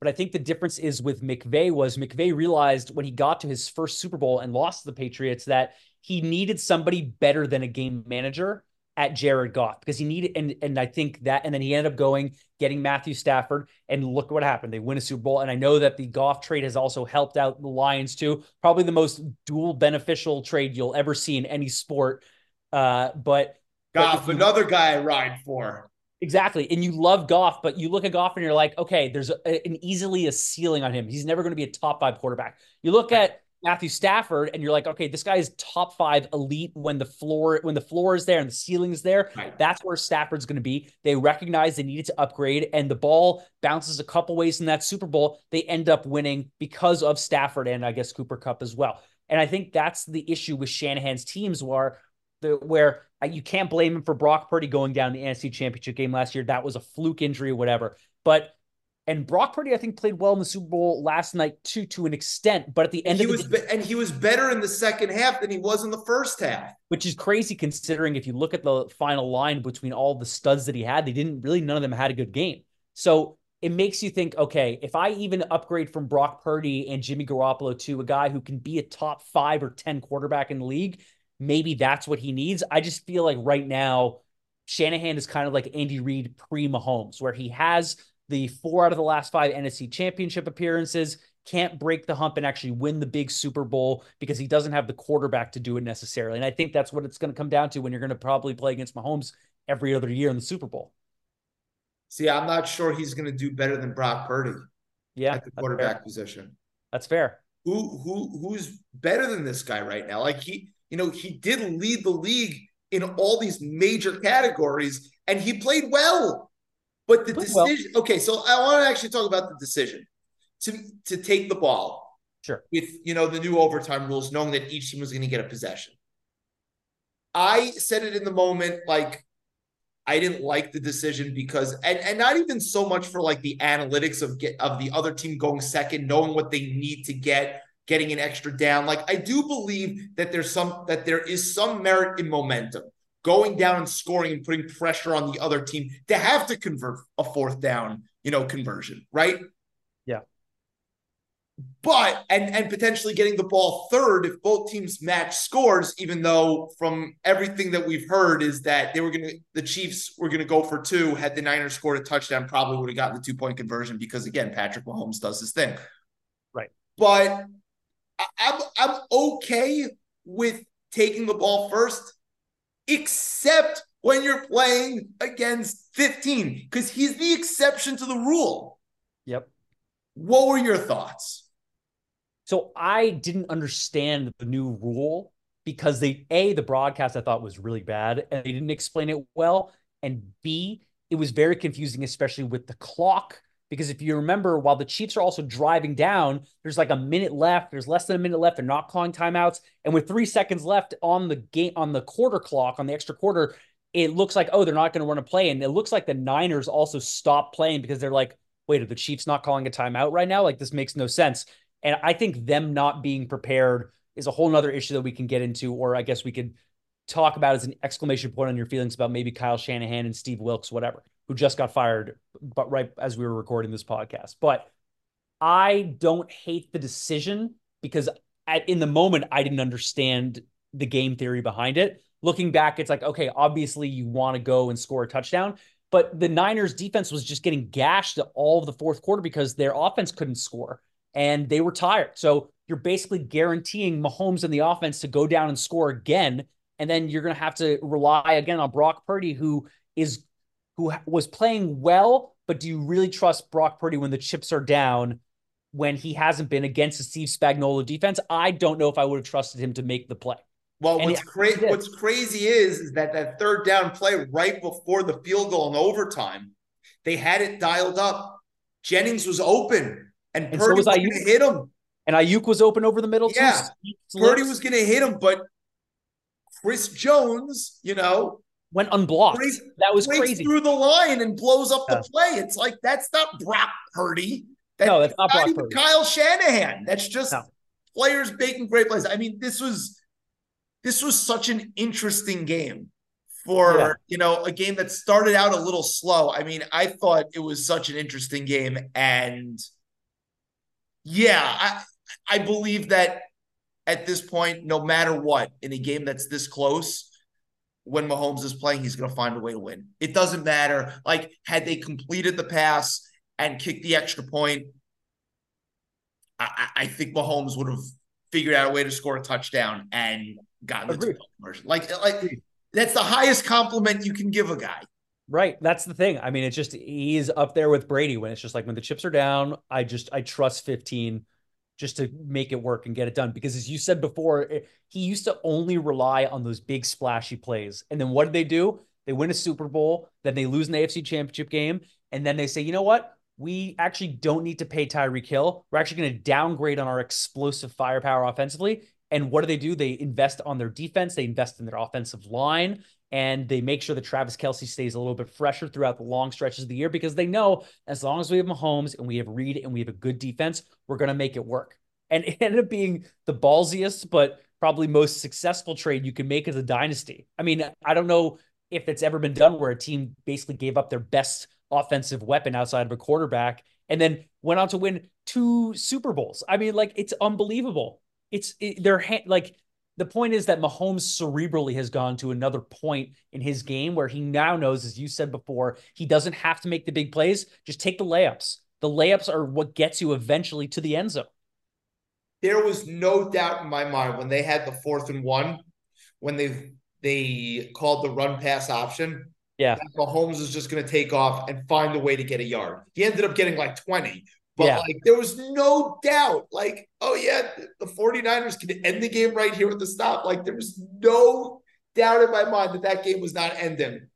But I think the difference is with McVay was McVay realized when he got to his first Super Bowl and lost to the Patriots that he needed somebody better than a game manager at Jared Goff because he needed and and I think that and then he ended up going getting Matthew Stafford and look what happened. They win a Super Bowl and I know that the Goff trade has also helped out the Lions too. Probably the most dual beneficial trade you'll ever see in any sport. Uh, but but Goff, if you- another guy I ride for. Exactly. And you love Goff, but you look at Goff and you're like, okay, there's a, an easily a ceiling on him. He's never going to be a top five quarterback. You look at Matthew Stafford and you're like, okay, this guy is top five elite when the floor when the floor is there and the ceiling is there. Right. That's where Stafford's going to be. They recognize they needed to upgrade, and the ball bounces a couple ways in that Super Bowl. They end up winning because of Stafford and I guess Cooper Kupp as well. And I think that's the issue with Shanahan's teams where the where you can't blame him for Brock Purdy going down the NFC Championship game last year. That was a fluke injury or whatever. But and Brock Purdy, I think, played well in the Super Bowl last night too, to an extent. But at the end He of the was day, be- and he was better in the second half than he was in the first half. which is crazy considering if you look at the final line between all the studs that he had, they didn't really none of them had a good game. So it makes you think, okay, if I even upgrade from Brock Purdy and Jimmy Garoppolo to a guy who can be a top five or 10 quarterback in the league, maybe that's what he needs. I just feel like right now, Shanahan is kind of like Andy Reid pre Mahomes, where he has the four out of the last five NFC championship appearances, can't break the hump and actually win the big Super Bowl because he doesn't have the quarterback to do it necessarily. And I think that's what it's going to come down to when you're going to probably play against Mahomes every other year in the Super Bowl. See, I'm not sure he's going to do better than Brock Purdy Yeah, at the quarterback fair. position. That's fair. Who who who's better than this guy right now? Like he, you know, he did lead the league in all these major categories, and he played well. But the Played well. decision, okay, so I want to actually talk about the decision to to take the ball Sure. with you know the new overtime rules, knowing that each team was going to get a possession. I said it in the moment, like I didn't like the decision because, and and not even so much for like the analytics of get of the other team going second, knowing what they need to get, getting an extra down. Like I do believe that there's some that there is some merit in momentum, going down and scoring and putting pressure on the other team to have to convert a fourth down, you know, conversion, right? Yeah. But and and potentially getting the ball third if both teams match scores, even though from everything that we've heard is that they were gonna the Chiefs were gonna go for two. Had the Niners scored a touchdown, probably would have gotten the two point conversion because again, Patrick Mahomes does his thing. Right. But I'm I'm okay with taking the ball first, except when you're playing against 15, because he's the exception to the rule. Yep. What were your thoughts? So I didn't understand the new rule because they a the broadcast I thought was really bad and they didn't explain it well, and b it was very confusing, especially with the clock. Because if you remember, while the Chiefs are also driving down, there's like a minute left. There's less than a minute left. They're not calling timeouts, and with three seconds left on the game on the quarter clock on the extra quarter, it looks like oh they're not going to run a play, and it looks like the Niners also stop playing because they're like, wait, are the Chiefs not calling a timeout right now? Like this makes no sense. And I think them not being prepared is a whole nother issue that we can get into, or I guess we could talk about as an exclamation point on your feelings about maybe Kyle Shanahan and Steve Wilks, whatever, who just got fired, but right as we were recording this podcast. But I don't hate the decision because at, in the moment I didn't understand the game theory behind it. Looking back, it's like, okay, obviously you want to go and score a touchdown, but the Niners defense was just getting gashed all of the fourth quarter because their offense couldn't score and they were tired. So you're basically guaranteeing Mahomes and the offense to go down and score again. And then you're going to have to rely again on Brock Purdy, who is who was playing well, but do you really trust Brock Purdy when the chips are down when he hasn't been against the Steve Spagnuolo defense? I don't know if I would have trusted him to make the play. Well, and what's crazy what's crazy is is that that third down play right before the field goal in overtime, they had it dialed up. Jennings was open, and, and Purdy so was, was going to hit him. And Aiyuk was open over the middle yeah. too. Purdy was going to hit him, but Chris Jones, you know, went unblocked. Breaks, that was crazy. Through the line and blows up yeah. the play. It's like that's not Brock Purdy. That, no, that's not, not even Purdy. Kyle Shanahan. That's just no. players making great plays. I mean, this was this was such an interesting game for yeah. you know a game that started out a little slow. I mean, I thought it was such an interesting game, and yeah, I I believe that at this point, no matter what, in a game that's this close, when Mahomes is playing, he's going to find a way to win. It doesn't matter. Like, had they completed the pass and kicked the extra point, I, I think Mahomes would have figured out a way to score a touchdown and gotten the conversion. Like, like that's the highest compliment you can give a guy. Right. That's the thing. I mean, it's just he's up there with Brady when it's just like when the chips are down, I just I trust 15 just to make it work and get it done. Because as you said before, eh, he used to only rely on those big splashy plays. And then what did they do? They win a Super Bowl, then they lose an AFC championship game. And then they say, you know what? We actually don't need to pay Tyreek Hill. We're actually going to downgrade on our explosive firepower offensively. And what do they do? They invest on their defense, they invest in their offensive line, and they make sure that Travis Kelce stays a little bit fresher throughout the long stretches of the year because they know as long as we have Mahomes and we have Reid and we have a good defense, we're going to make it work. And it ended up being the ballsiest, but probably most successful trade you can make as a dynasty. I mean, I don't know if it's ever been done where a team basically gave up their best offensive weapon outside of a quarterback and then went on to win two Super Bowls. I mean, like it's unbelievable. It's it, they're like the point is that Mahomes cerebrally has gone to another point in his game where he now knows, as you said before, he doesn't have to make the big plays. Just take the layups. The layups are what gets you eventually to the end zone. There was no doubt in my mind when they had the fourth and one, when they they called the run pass option. Yeah. Mahomes is just going to take off and find a way to get a yard. He ended up getting like 20, but yeah. like there was no doubt, like, oh yeah, the 49ers can end the game right here with the stop. Like there was no doubt in my mind that that game was not ending.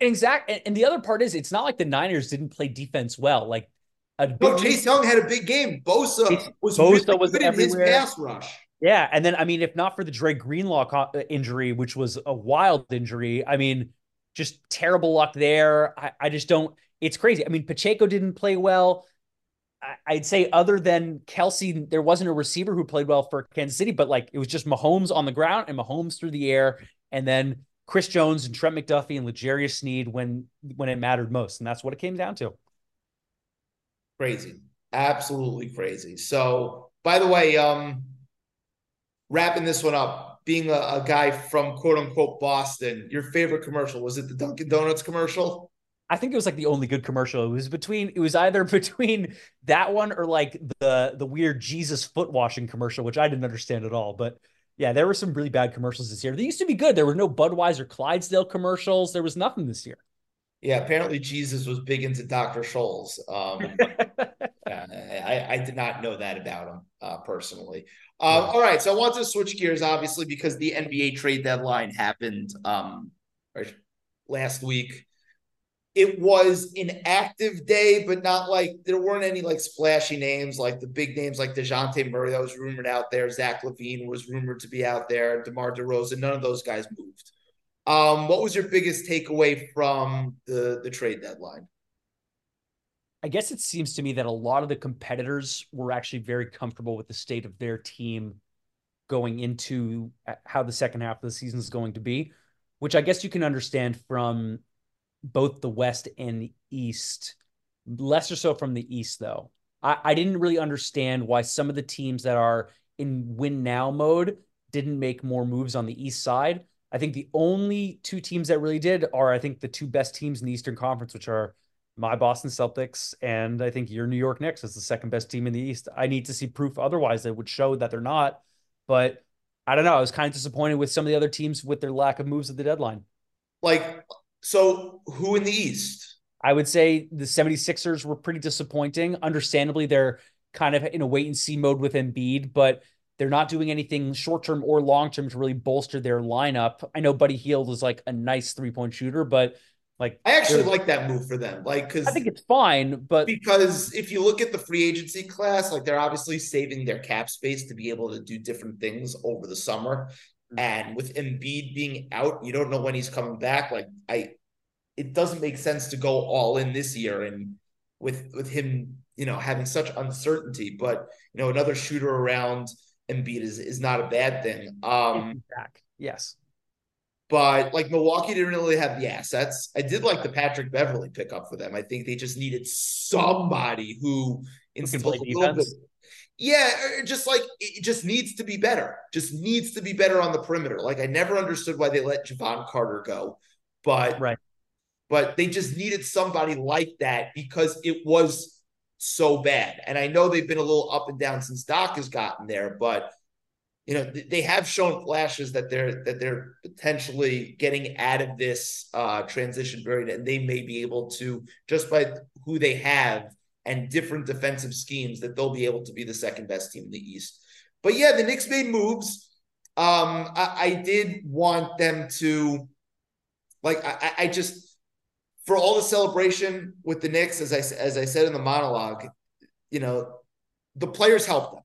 Exactly. And the other part is it's not like the Niners didn't play defense well. Like a no, Chase Young had a big game. Bosa was Bosa really was good everywhere. in his pass rush. Yeah, and then I mean, if not for the Dre Greenlaw uh, injury, which was a wild injury, I mean, just terrible luck there. I, I just don't. It's crazy. I mean, Pacheco didn't play well. I'd say other than Kelce, there wasn't a receiver who played well for Kansas City, but like it was just Mahomes on the ground and Mahomes through the air, and then Chris Jones and Trent McDuffie and L'Jarius Sneed when when it mattered most, and that's what it came down to. Crazy, absolutely crazy. So, by the way, um, wrapping this one up, being a, a guy from quote unquote Boston, your favorite commercial was it the Dunkin' Donuts commercial? I think it was like the only good commercial. It was between it was either between that one or like the the weird Jesus foot washing commercial, which I didn't understand at all. But yeah, there were some really bad commercials this year. They used to be good. There were no Budweiser Clydesdale commercials. There was nothing this year. Yeah, apparently Jesus was big into Dr. Scholl's. Um, I, I, did not know that about him uh, personally. Um, All right, so I want to switch gears, obviously, because the NBA trade deadline happened um, last week it was an active day, but not like there weren't any like splashy names, like the big names like Dejounte Murray that was rumored out there. Zach LaVine was rumored to be out there. DeMar DeRozan, none of those guys moved. Um, what was your biggest takeaway from the the trade deadline? I guess it seems to me that a lot of the competitors were actually very comfortable with the state of their team going into uh, how the second half of the season is going to be, which I guess you can understand from both the West and the East. Lesser so from the East, though. I, I didn't really understand why some of the teams that are in win now mode didn't make more moves on the East side. I think the only two teams that really did are, I think, the two best teams in the Eastern Conference, which are my Boston Celtics and I think your New York Knicks is the second best team in the East. I need to see proof otherwise that would show that they're not. But I don't know. I was kind of disappointed with some of the other teams with their lack of moves at the deadline. Like, so who in the East? I would say the 76ers were pretty disappointing. Understandably, they're kind of in a wait and see mode with Embiid, but they're not doing anything short term or long term to really bolster their lineup. I know Buddy Hield is like a nice three point shooter, but like I actually like that move for them. Like, because I think it's fine, but because if you look at the free agency class, like they're obviously saving their cap space to be able to do different things over the summer. Mm-hmm. And with Embiid being out, you don't know when he's coming back. Like, I, it doesn't make sense to go all in this year and with with him, you know, having such uncertainty. But you know, another shooter around Embiid is is not a bad thing. Um, back, yes but like Milwaukee didn't really have the assets. I did like the Patrick Beverley pickup for them. I think they just needed somebody who instills a little bit. Yeah, just like it just needs to be better. Just needs to be better on the perimeter. Like I never understood why they let Jevon Carter go, but right. But they just needed somebody like that because it was so bad. And I know they've been a little up and down since Doc has gotten there, but you know they have shown flashes that they're that they're potentially getting out of this uh, transition period, and they may be able to just by who they have and different defensive schemes that they'll be able to be the second best team in the East. But yeah, the Knicks made moves. Um, I, I did want them to, like, I, I just for all the celebration with the Knicks, as I as I said in the monologue, you know, the players help them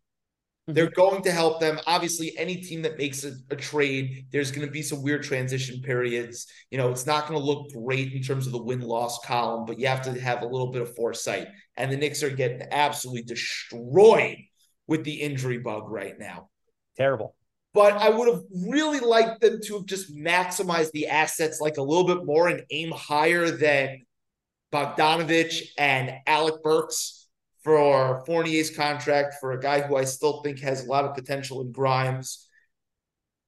they're mm-hmm. going to help them. Obviously, any team that makes a, a trade, there's going to be some weird transition periods. You know, it's not going to look great in terms of the win loss column, but you have to have a little bit of foresight. And the Knicks are getting absolutely destroyed with the injury bug right now. Terrible. But I would have really liked them to have just maximized the assets like a little bit more and aim higher than Bogdanovich and Alec Burks for Fournier's contract for a guy who I still think has a lot of potential in Grimes.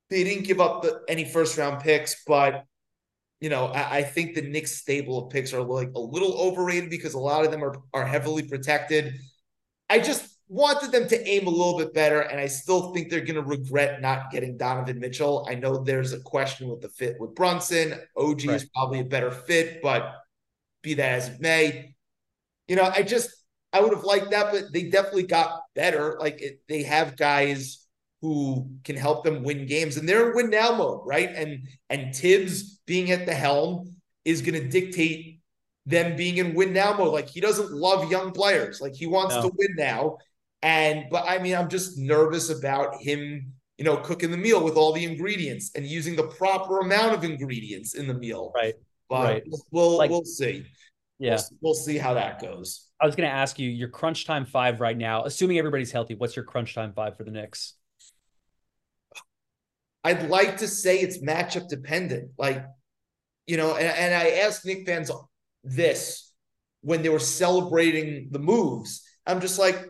They didn't give up the, any first round picks, but you know I, I, think the Knicks stable of picks are like a little overrated because a lot of them are are heavily protected. I just wanted them to aim a little bit better, and I still think they're going to regret not getting Donovan Mitchell. I know there's a question with the fit with Brunson. OG right. is probably a better fit, but be that as it may, you know I just I would have liked that, but they definitely got better. Like it, they have guys who can help them win games, and they're in win now mode, right? And and Thibs being at the helm is going to dictate them being in win now mode. Like he doesn't love young players. Like he wants no. to win now. And but I mean, I'm just nervous about him, you know, cooking the meal with all the ingredients and using the proper amount of ingredients in the meal. Right. But right. we'll like, we'll see. Yeah. We'll, we'll see how that goes. I was going to ask you your crunch time five right now, assuming everybody's healthy. What's your crunch time five for the Knicks? I'd like to say it's matchup dependent. Like, you know, and, and I asked Knick fans this when they were celebrating the moves. I'm just like,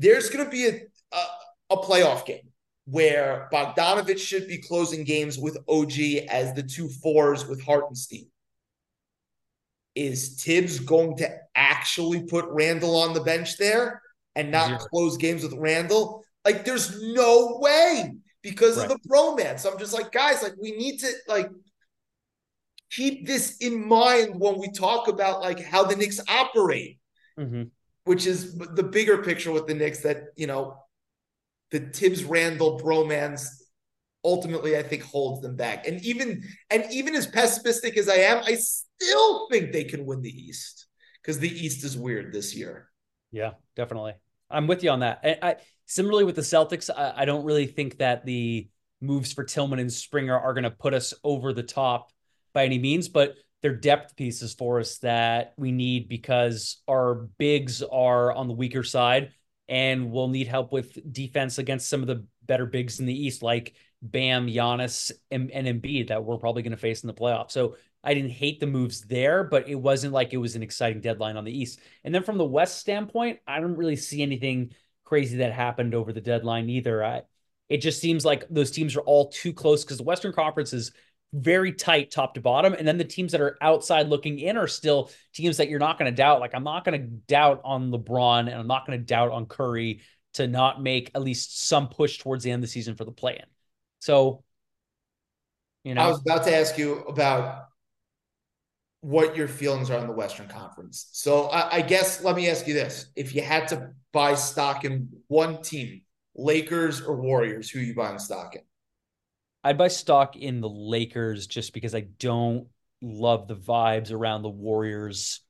there's going to be a, a, a playoff game where Bogdanovich should be closing games with OG as the two fours with Hartenstein is Thibs going to actually put Randle on the bench there and not Zero. close games with Randle? Like, there's no way because right. of the bromance. I'm just like, guys, like, we need to like keep this in mind when we talk about like how the Knicks operate, mm-hmm. Which is the bigger picture with the Knicks that you know the Thibs Randle bromance ultimately I think holds them back. And even and even as pessimistic as I am, I still think they can win the East because the East is weird this year. Yeah, definitely. I'm with you on that. I, I similarly with the Celtics, I, I, don't really think that the moves for Tillman and Springer are going to put us over the top by any means, but they're depth pieces for us that we need because our bigs are on the weaker side and we'll need help with defense against some of the better bigs in the East, like Bam, Giannis, and, and Embiid that we're probably going to face in the playoffs. So I didn't hate the moves there, but it wasn't like it was an exciting deadline on the East. And then from the West standpoint, I don't really see anything crazy that happened over the deadline either. I, it just seems like those teams are all too close because the Western Conference is very tight top to bottom. And then the teams that are outside looking in are still teams that you're not going to doubt. Like I'm not going to doubt on LeBron and I'm not going to doubt on Curry to not make at least some push towards the end of the season for the play in. So, you know, I was about to ask you about what your feelings are on the Western Conference. So I, I, guess let me ask you this: If you had to buy stock in one team, Lakers or Warriors, who are you buying stock in? I'd buy stock in the Lakers just because I don't love the vibes around the Warriors.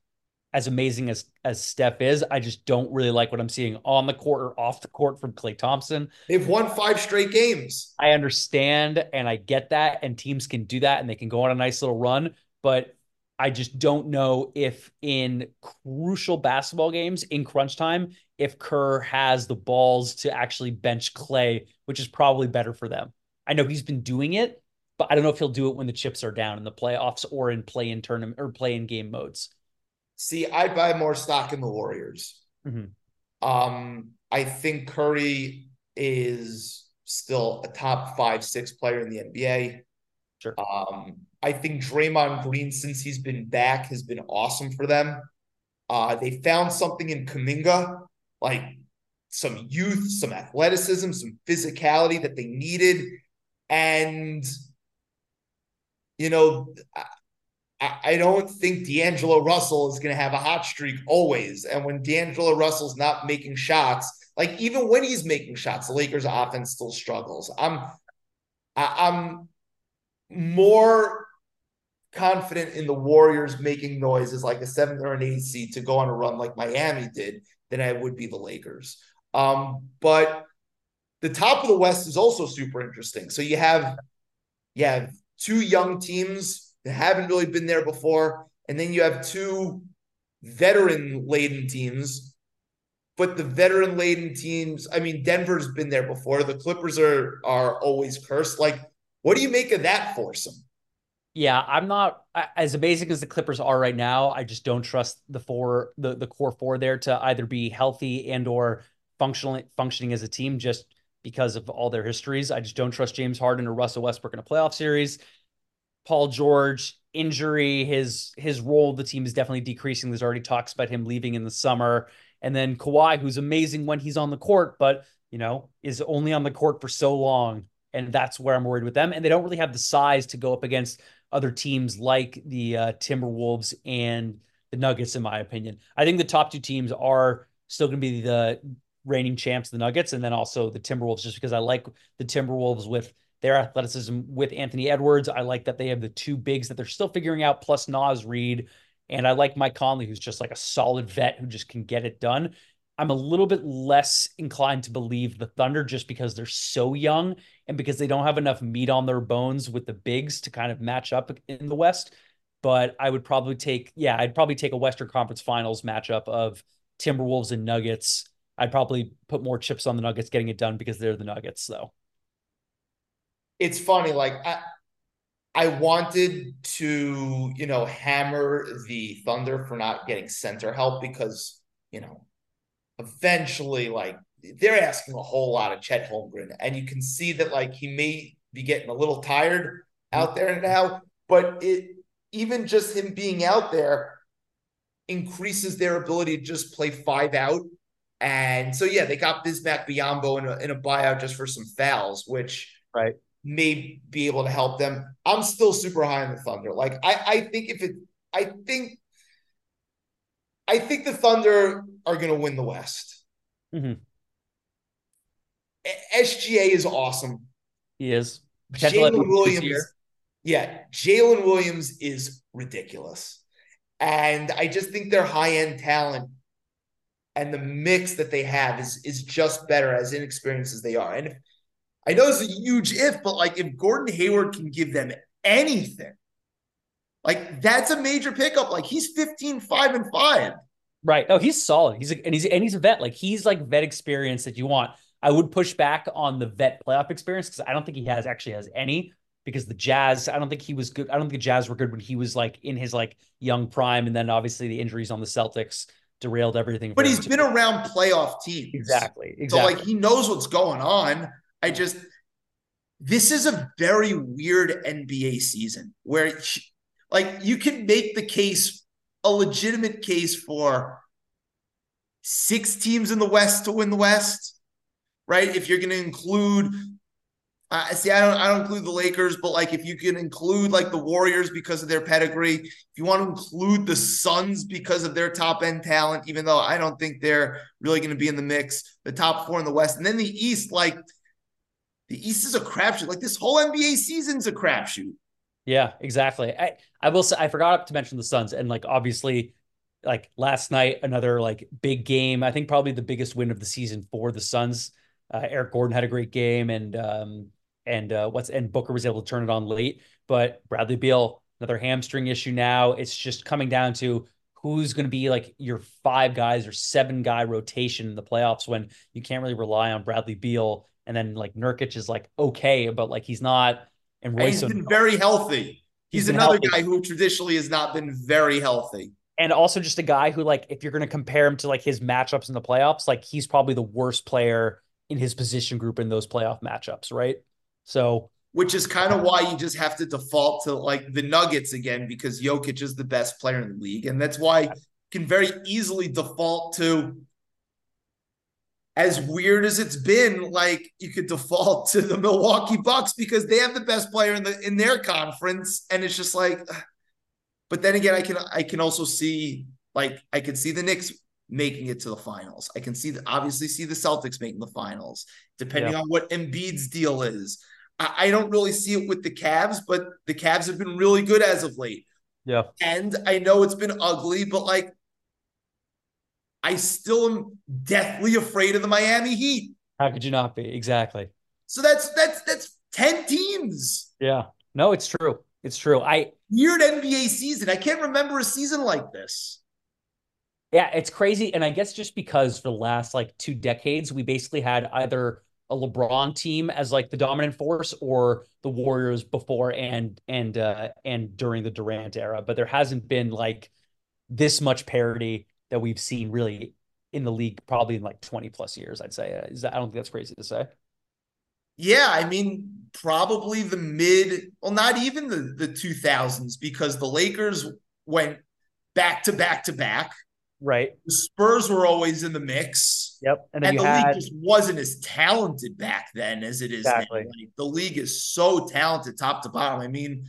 As amazing as as Steph is, I just don't really like what I'm seeing on the court or off the court from Klay Thompson. They've won five straight games. I understand and I get that, and teams can do that and they can go on a nice little run, but I just don't know if in crucial basketball games in crunch time, if Kerr has the balls to actually bench Clay, which is probably better for them. I know he's been doing it, but I don't know if he'll do it when the chips are down in the playoffs or in play in tournament or play in game modes. See, I'd buy more stock in the Warriors. Mm-hmm. Um, I think Curry is still a top five, six player in the NBA. Sure. Um, I think Draymond Green, since he's been back, has been awesome for them. Uh, they found something in Kuminga, like some youth, some athleticism, some physicality that they needed. And, you know, I, I don't think D'Angelo Russell is going to have a hot streak always. And when D'Angelo Russell's not making shots, like even when he's making shots, the Lakers offense still struggles. I'm, I'm more confident in the Warriors making noise as like a seventh or an eighth seed to go on a run like Miami did than I would be the Lakers. Um, but the top of the West is also super interesting. So you have you have two young teams that haven't really been there before, and then you have two veteran laden teams. But the veteran laden teams, I mean, Denver's been there before. The Clippers are are always cursed. Like, what do you make of that foursome? Yeah, I'm not as amazing as the Clippers are right now. I just don't trust the four, the the core four there to either be healthy and or functionally functioning as a team. Just because of all their histories. I just don't trust James Harden or Russell Westbrook in a playoff series. Paul George injury, his his role the team is definitely decreasing. There's already talks about him leaving in the summer. And then Kawhi, who's amazing when he's on the court, but you know, is only on the court for so long. And that's where I'm worried with them. And they don't really have the size to go up against other teams like the uh, Timberwolves and the Nuggets, in my opinion. I think the top two teams are still going to be the reigning champs, the Nuggets, and then also the Timberwolves, just because I like the Timberwolves with their athleticism with Anthony Edwards. I like that they have the two bigs that they're still figuring out, plus Naz Reid. And I like Mike Conley, who's just like a solid vet who just can get it done. I'm a little bit less inclined to believe the Thunder just because they're so young and because they don't have enough meat on their bones with the bigs to kind of match up in the West. But I would probably take, yeah, I'd probably take a Western Conference Finals matchup of Timberwolves and Nuggets I'd probably put more chips on the Nuggets getting it done because they're the Nuggets, though. It's funny, like I, I wanted to, you know, hammer the Thunder for not getting center help because, you know, eventually, like they're asking a whole lot of Chet Holmgren, and you can see that, like he may be getting a little tired out there mm-hmm. now, but it even just him being out there increases their ability to just play five out and so, yeah, they got Bismack Biyombo in a, in a buyout just for some fouls, which right may be able to help them. I'm still super high on the Thunder. Like, I, I think if it, I think, I think the Thunder are going to win the West. Mm-hmm. SGA is awesome. He is. Jalen Williams. Yeah, Jalen Williams is ridiculous. And I just think their high end talent and the mix that they have is is just better as inexperienced as they are. And if, I know it's a huge if, but like if Gordon Hayward can give them anything, like that's a major pickup. Like he's 15, 5 and 5. Right. Oh, he's solid. He's a, and he's and he's a vet. Like he's like vet experience that you want. I would push back on the vet playoff experience because I don't think he has actually has any. because the Jazz, I don't think he was good. I don't think the Jazz were good when he was like in his like young prime, and then obviously the injuries on the Celtics derailed everything. But he's been around playoff teams. Exactly. Exactly. So like he knows what's going on. I just this is a very weird NBA season where like you can make the case a legitimate case for six teams in the West to win the West, right? If you're going to include uh, see, I don't, I don't include the Lakers, but like if you can include like the Warriors because of their pedigree, if you want to include the Suns because of their top end talent, even though I don't think they're really going to be in the mix, the top four in the West, and then the East, like the East is a crapshoot. Like this whole NBA season's a crapshoot. Yeah, exactly. I I will say I forgot to mention the Suns, and like obviously, like last night another like big game. I think probably the biggest win of the season for the Suns. Uh, Eric Gordon had a great game, and um, and uh, what's and Booker was able to turn it on late. But Bradley Beal, another hamstring issue now. It's just coming down to who's going to be like your five guys or seven guy rotation in the playoffs when you can't really rely on Bradley Beal. And then like Nurkic is like okay, but like he's not. And Royce he's been very healthy. He's, he's another healthy. guy who traditionally has not been very healthy. And also just a guy who like if you're going to compare him to like his matchups in the playoffs, like he's probably the worst player in his position group in those playoff matchups, right? So, which is kind of why you just have to default to like the Nuggets again because Jokic is the best player in the league, and that's why you can very easily default to. As weird as it's been, like you could default to the Milwaukee Bucks because they have the best player in the in their conference, and it's just like. But then again, I can I can also see like I can see the Knicks making it to the finals. I can see the, obviously see the Celtics making the finals, depending yeah. on what Embiid's deal is. I, I don't really see it with the Cavs, but the Cavs have been really good as of late. Yeah. And I know it's been ugly, but like I still am deathly afraid of the Miami Heat. How could you not be? Exactly. So that's that's that's 10 teams. Yeah. No, it's true. It's true. I weird NBA season. I can't remember a season like this. Yeah, it's crazy. And I guess just because for the last like two decades, we basically had either a LeBron team as like the dominant force or the Warriors before and and uh and during the Durant era, but there hasn't been like this much parity that we've seen really in the league probably in like 20 plus years, I'd say. Uh, is that I don't think that's crazy to say. Yeah, I mean, probably the mid, well, not even the the 2000s because the Lakers went back to back to back. Right. The Spurs were always in the mix. Yep. And, and the had... league just wasn't as talented back then as it is exactly. now. Like, the league is so talented top to bottom. I mean,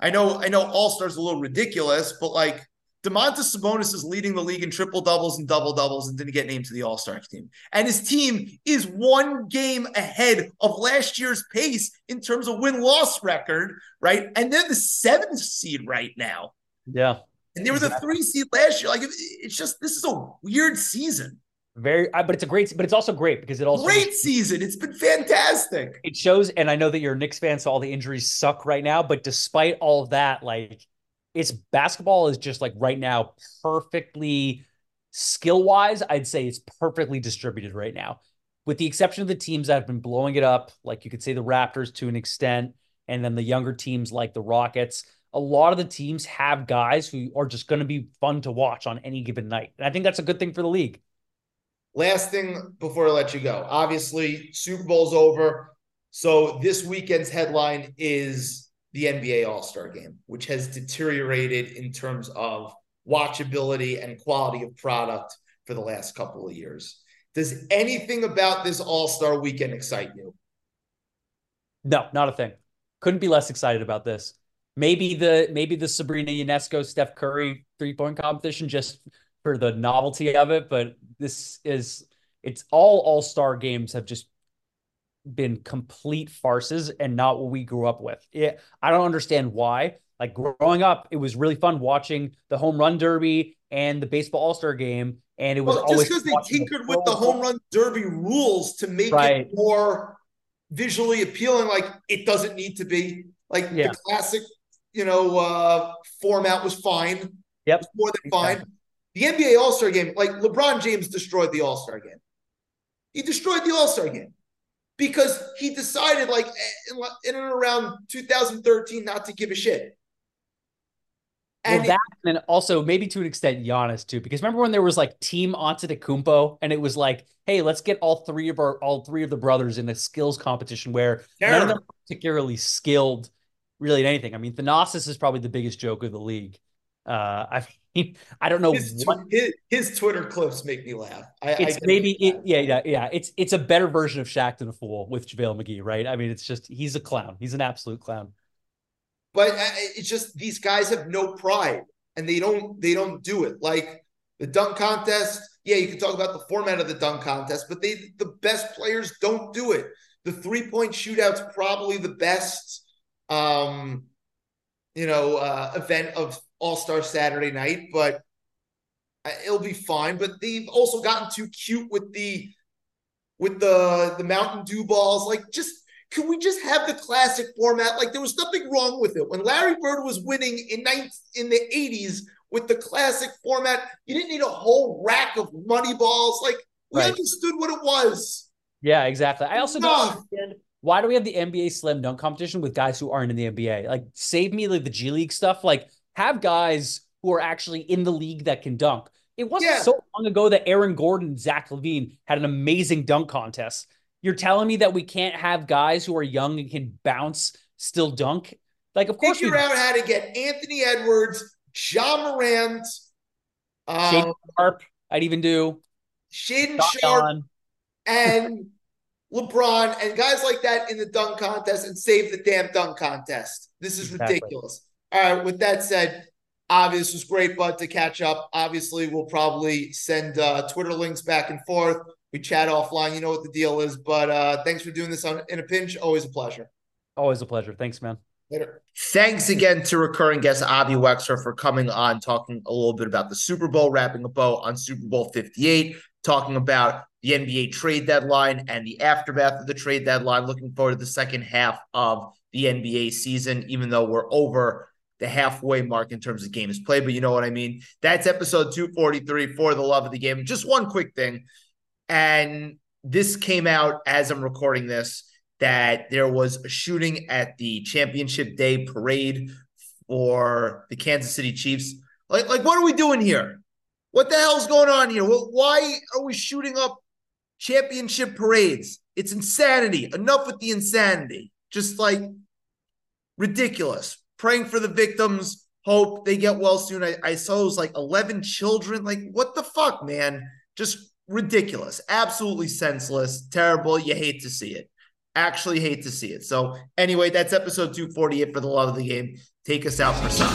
I know I know All Stars a little ridiculous, but like Domantas Sabonis is leading the league in triple doubles and double doubles and didn't get named to the All Star team. And his team is one game ahead of last year's pace in terms of win loss record, right? And they're the seventh seed right now. Yeah. And they were exactly. the three seed last year. Like it's just this is a weird season. Very, uh, but it's a great, but it's also great because it also great season. It's been fantastic. It shows, and I know that you're a Knicks fan, so all the injuries suck right now. But despite all of that, like it's basketball is just like right now perfectly skill wise. I'd say it's perfectly distributed right now, with the exception of the teams that have been blowing it up. Like you could say the Raptors to an extent, and then the younger teams like the Rockets a lot of the teams have guys who are just going to be fun to watch on any given night. And I think that's a good thing for the league. Last thing before I let you go. Obviously, Super Bowl's over. So this weekend's headline is the NBA All Star game, which has deteriorated in terms of watchability and quality of product for the last couple of years. Does anything about this All Star weekend excite you? No, not a thing. Couldn't be less excited about this maybe the maybe the Sabrina Ionescu Steph Curry three point competition just for the novelty of it. But this is it's all all star games have just been complete farces and not what we grew up with. It, I don't understand why. Like growing up, it was really fun watching the home run derby and the baseball all star game. And it was well, just because they tinkered the with the home run derby rules to make right. it more visually appealing. Like it doesn't need to be like yeah. the classic you know, uh, format was fine. Yep. Was more than fine. Exactly. The NBA All Star game, like LeBron James destroyed the All Star game. He destroyed the All Star game. because he decided like in, in and around 2013 not to give a shit. And well, that and also maybe to an extent Giannis too, because remember when there was like Team Antetokounmpo, and it was like, hey, let's get all three of our all three of the brothers in a skills competition where none of them particularly skilled really in anything. I mean, Thanasis is probably the biggest joke of the league. Uh, I mean, I don't know his, what his, his Twitter clips make me laugh. I, it's I maybe it, yeah, yeah, yeah. It's it's a better version of Shaqtin' a Fool with JaVale McGee, right? I mean, it's just he's a clown. He's an absolute clown. But uh, it's just these guys have no pride, and they don't they don't do it like the dunk contest. Yeah, you can talk about the format of the dunk contest, but they the best players don't do it. The three point shootout's probably the best um, you know, uh, event of All Star Saturday night, but it'll be fine. But they've also gotten too cute with the with the the Mountain Dew balls. Like, just can we just have the classic format? Like, there was nothing wrong with it when Larry Bird was winning in ninth in the '80s with the classic format. You didn't need a whole rack of money balls. Like, we right. understood what it was. Yeah, exactly. I also don't understand why do we have the NBA slam dunk competition with guys who aren't in the NBA? Like, save me like the G League stuff. Like, have guys who are actually in the league that can dunk. It wasn't yeah. so long ago that Aaron Gordon and Zach LaVine had an amazing dunk contest. You're telling me that we can't have guys who are young and can bounce still dunk? Like, of course, figure out how to get Anthony Edwards, Ja Morant, um, Shaedon Sharpe. I'd even do Shaedon Sharpe, and LeBron and guys like that in the dunk contest and save the damn dunk contest. This is exactly. ridiculous. All right. With that said, obvious was great, bud, to catch up. Obviously, we'll probably send uh, Twitter links back and forth. We chat offline. You know what the deal is. But uh, thanks for doing this on in a pinch. Always a pleasure. Always a pleasure. Thanks, man. Later. Thanks again to recurring guest Avi Wexler for coming on, talking a little bit about the Super Bowl, wrapping a bow on Super Bowl 58, talking about the NBA trade deadline and the aftermath of the trade deadline. Looking forward to the second half of the NBA season, even though we're over the halfway mark in terms of games played. But you know what I mean? That's episode 243 for the love of the game. Just one quick thing. And this came out as I'm recording this that there was a shooting at the championship day parade for the Kansas City Chiefs. Like, like what are we doing here? What the hell's going on here? Well, why are we shooting up championship parades. It's insanity. Enough with the insanity. Just like ridiculous. Praying for the victims. Hope they get well soon. I, I saw it was like 11 children. Like, what the fuck, man? Just ridiculous. Absolutely senseless. Terrible. You hate to see it. Actually, hate to see it. So, anyway, that's episode 248 for the love of the game. Take us out for some.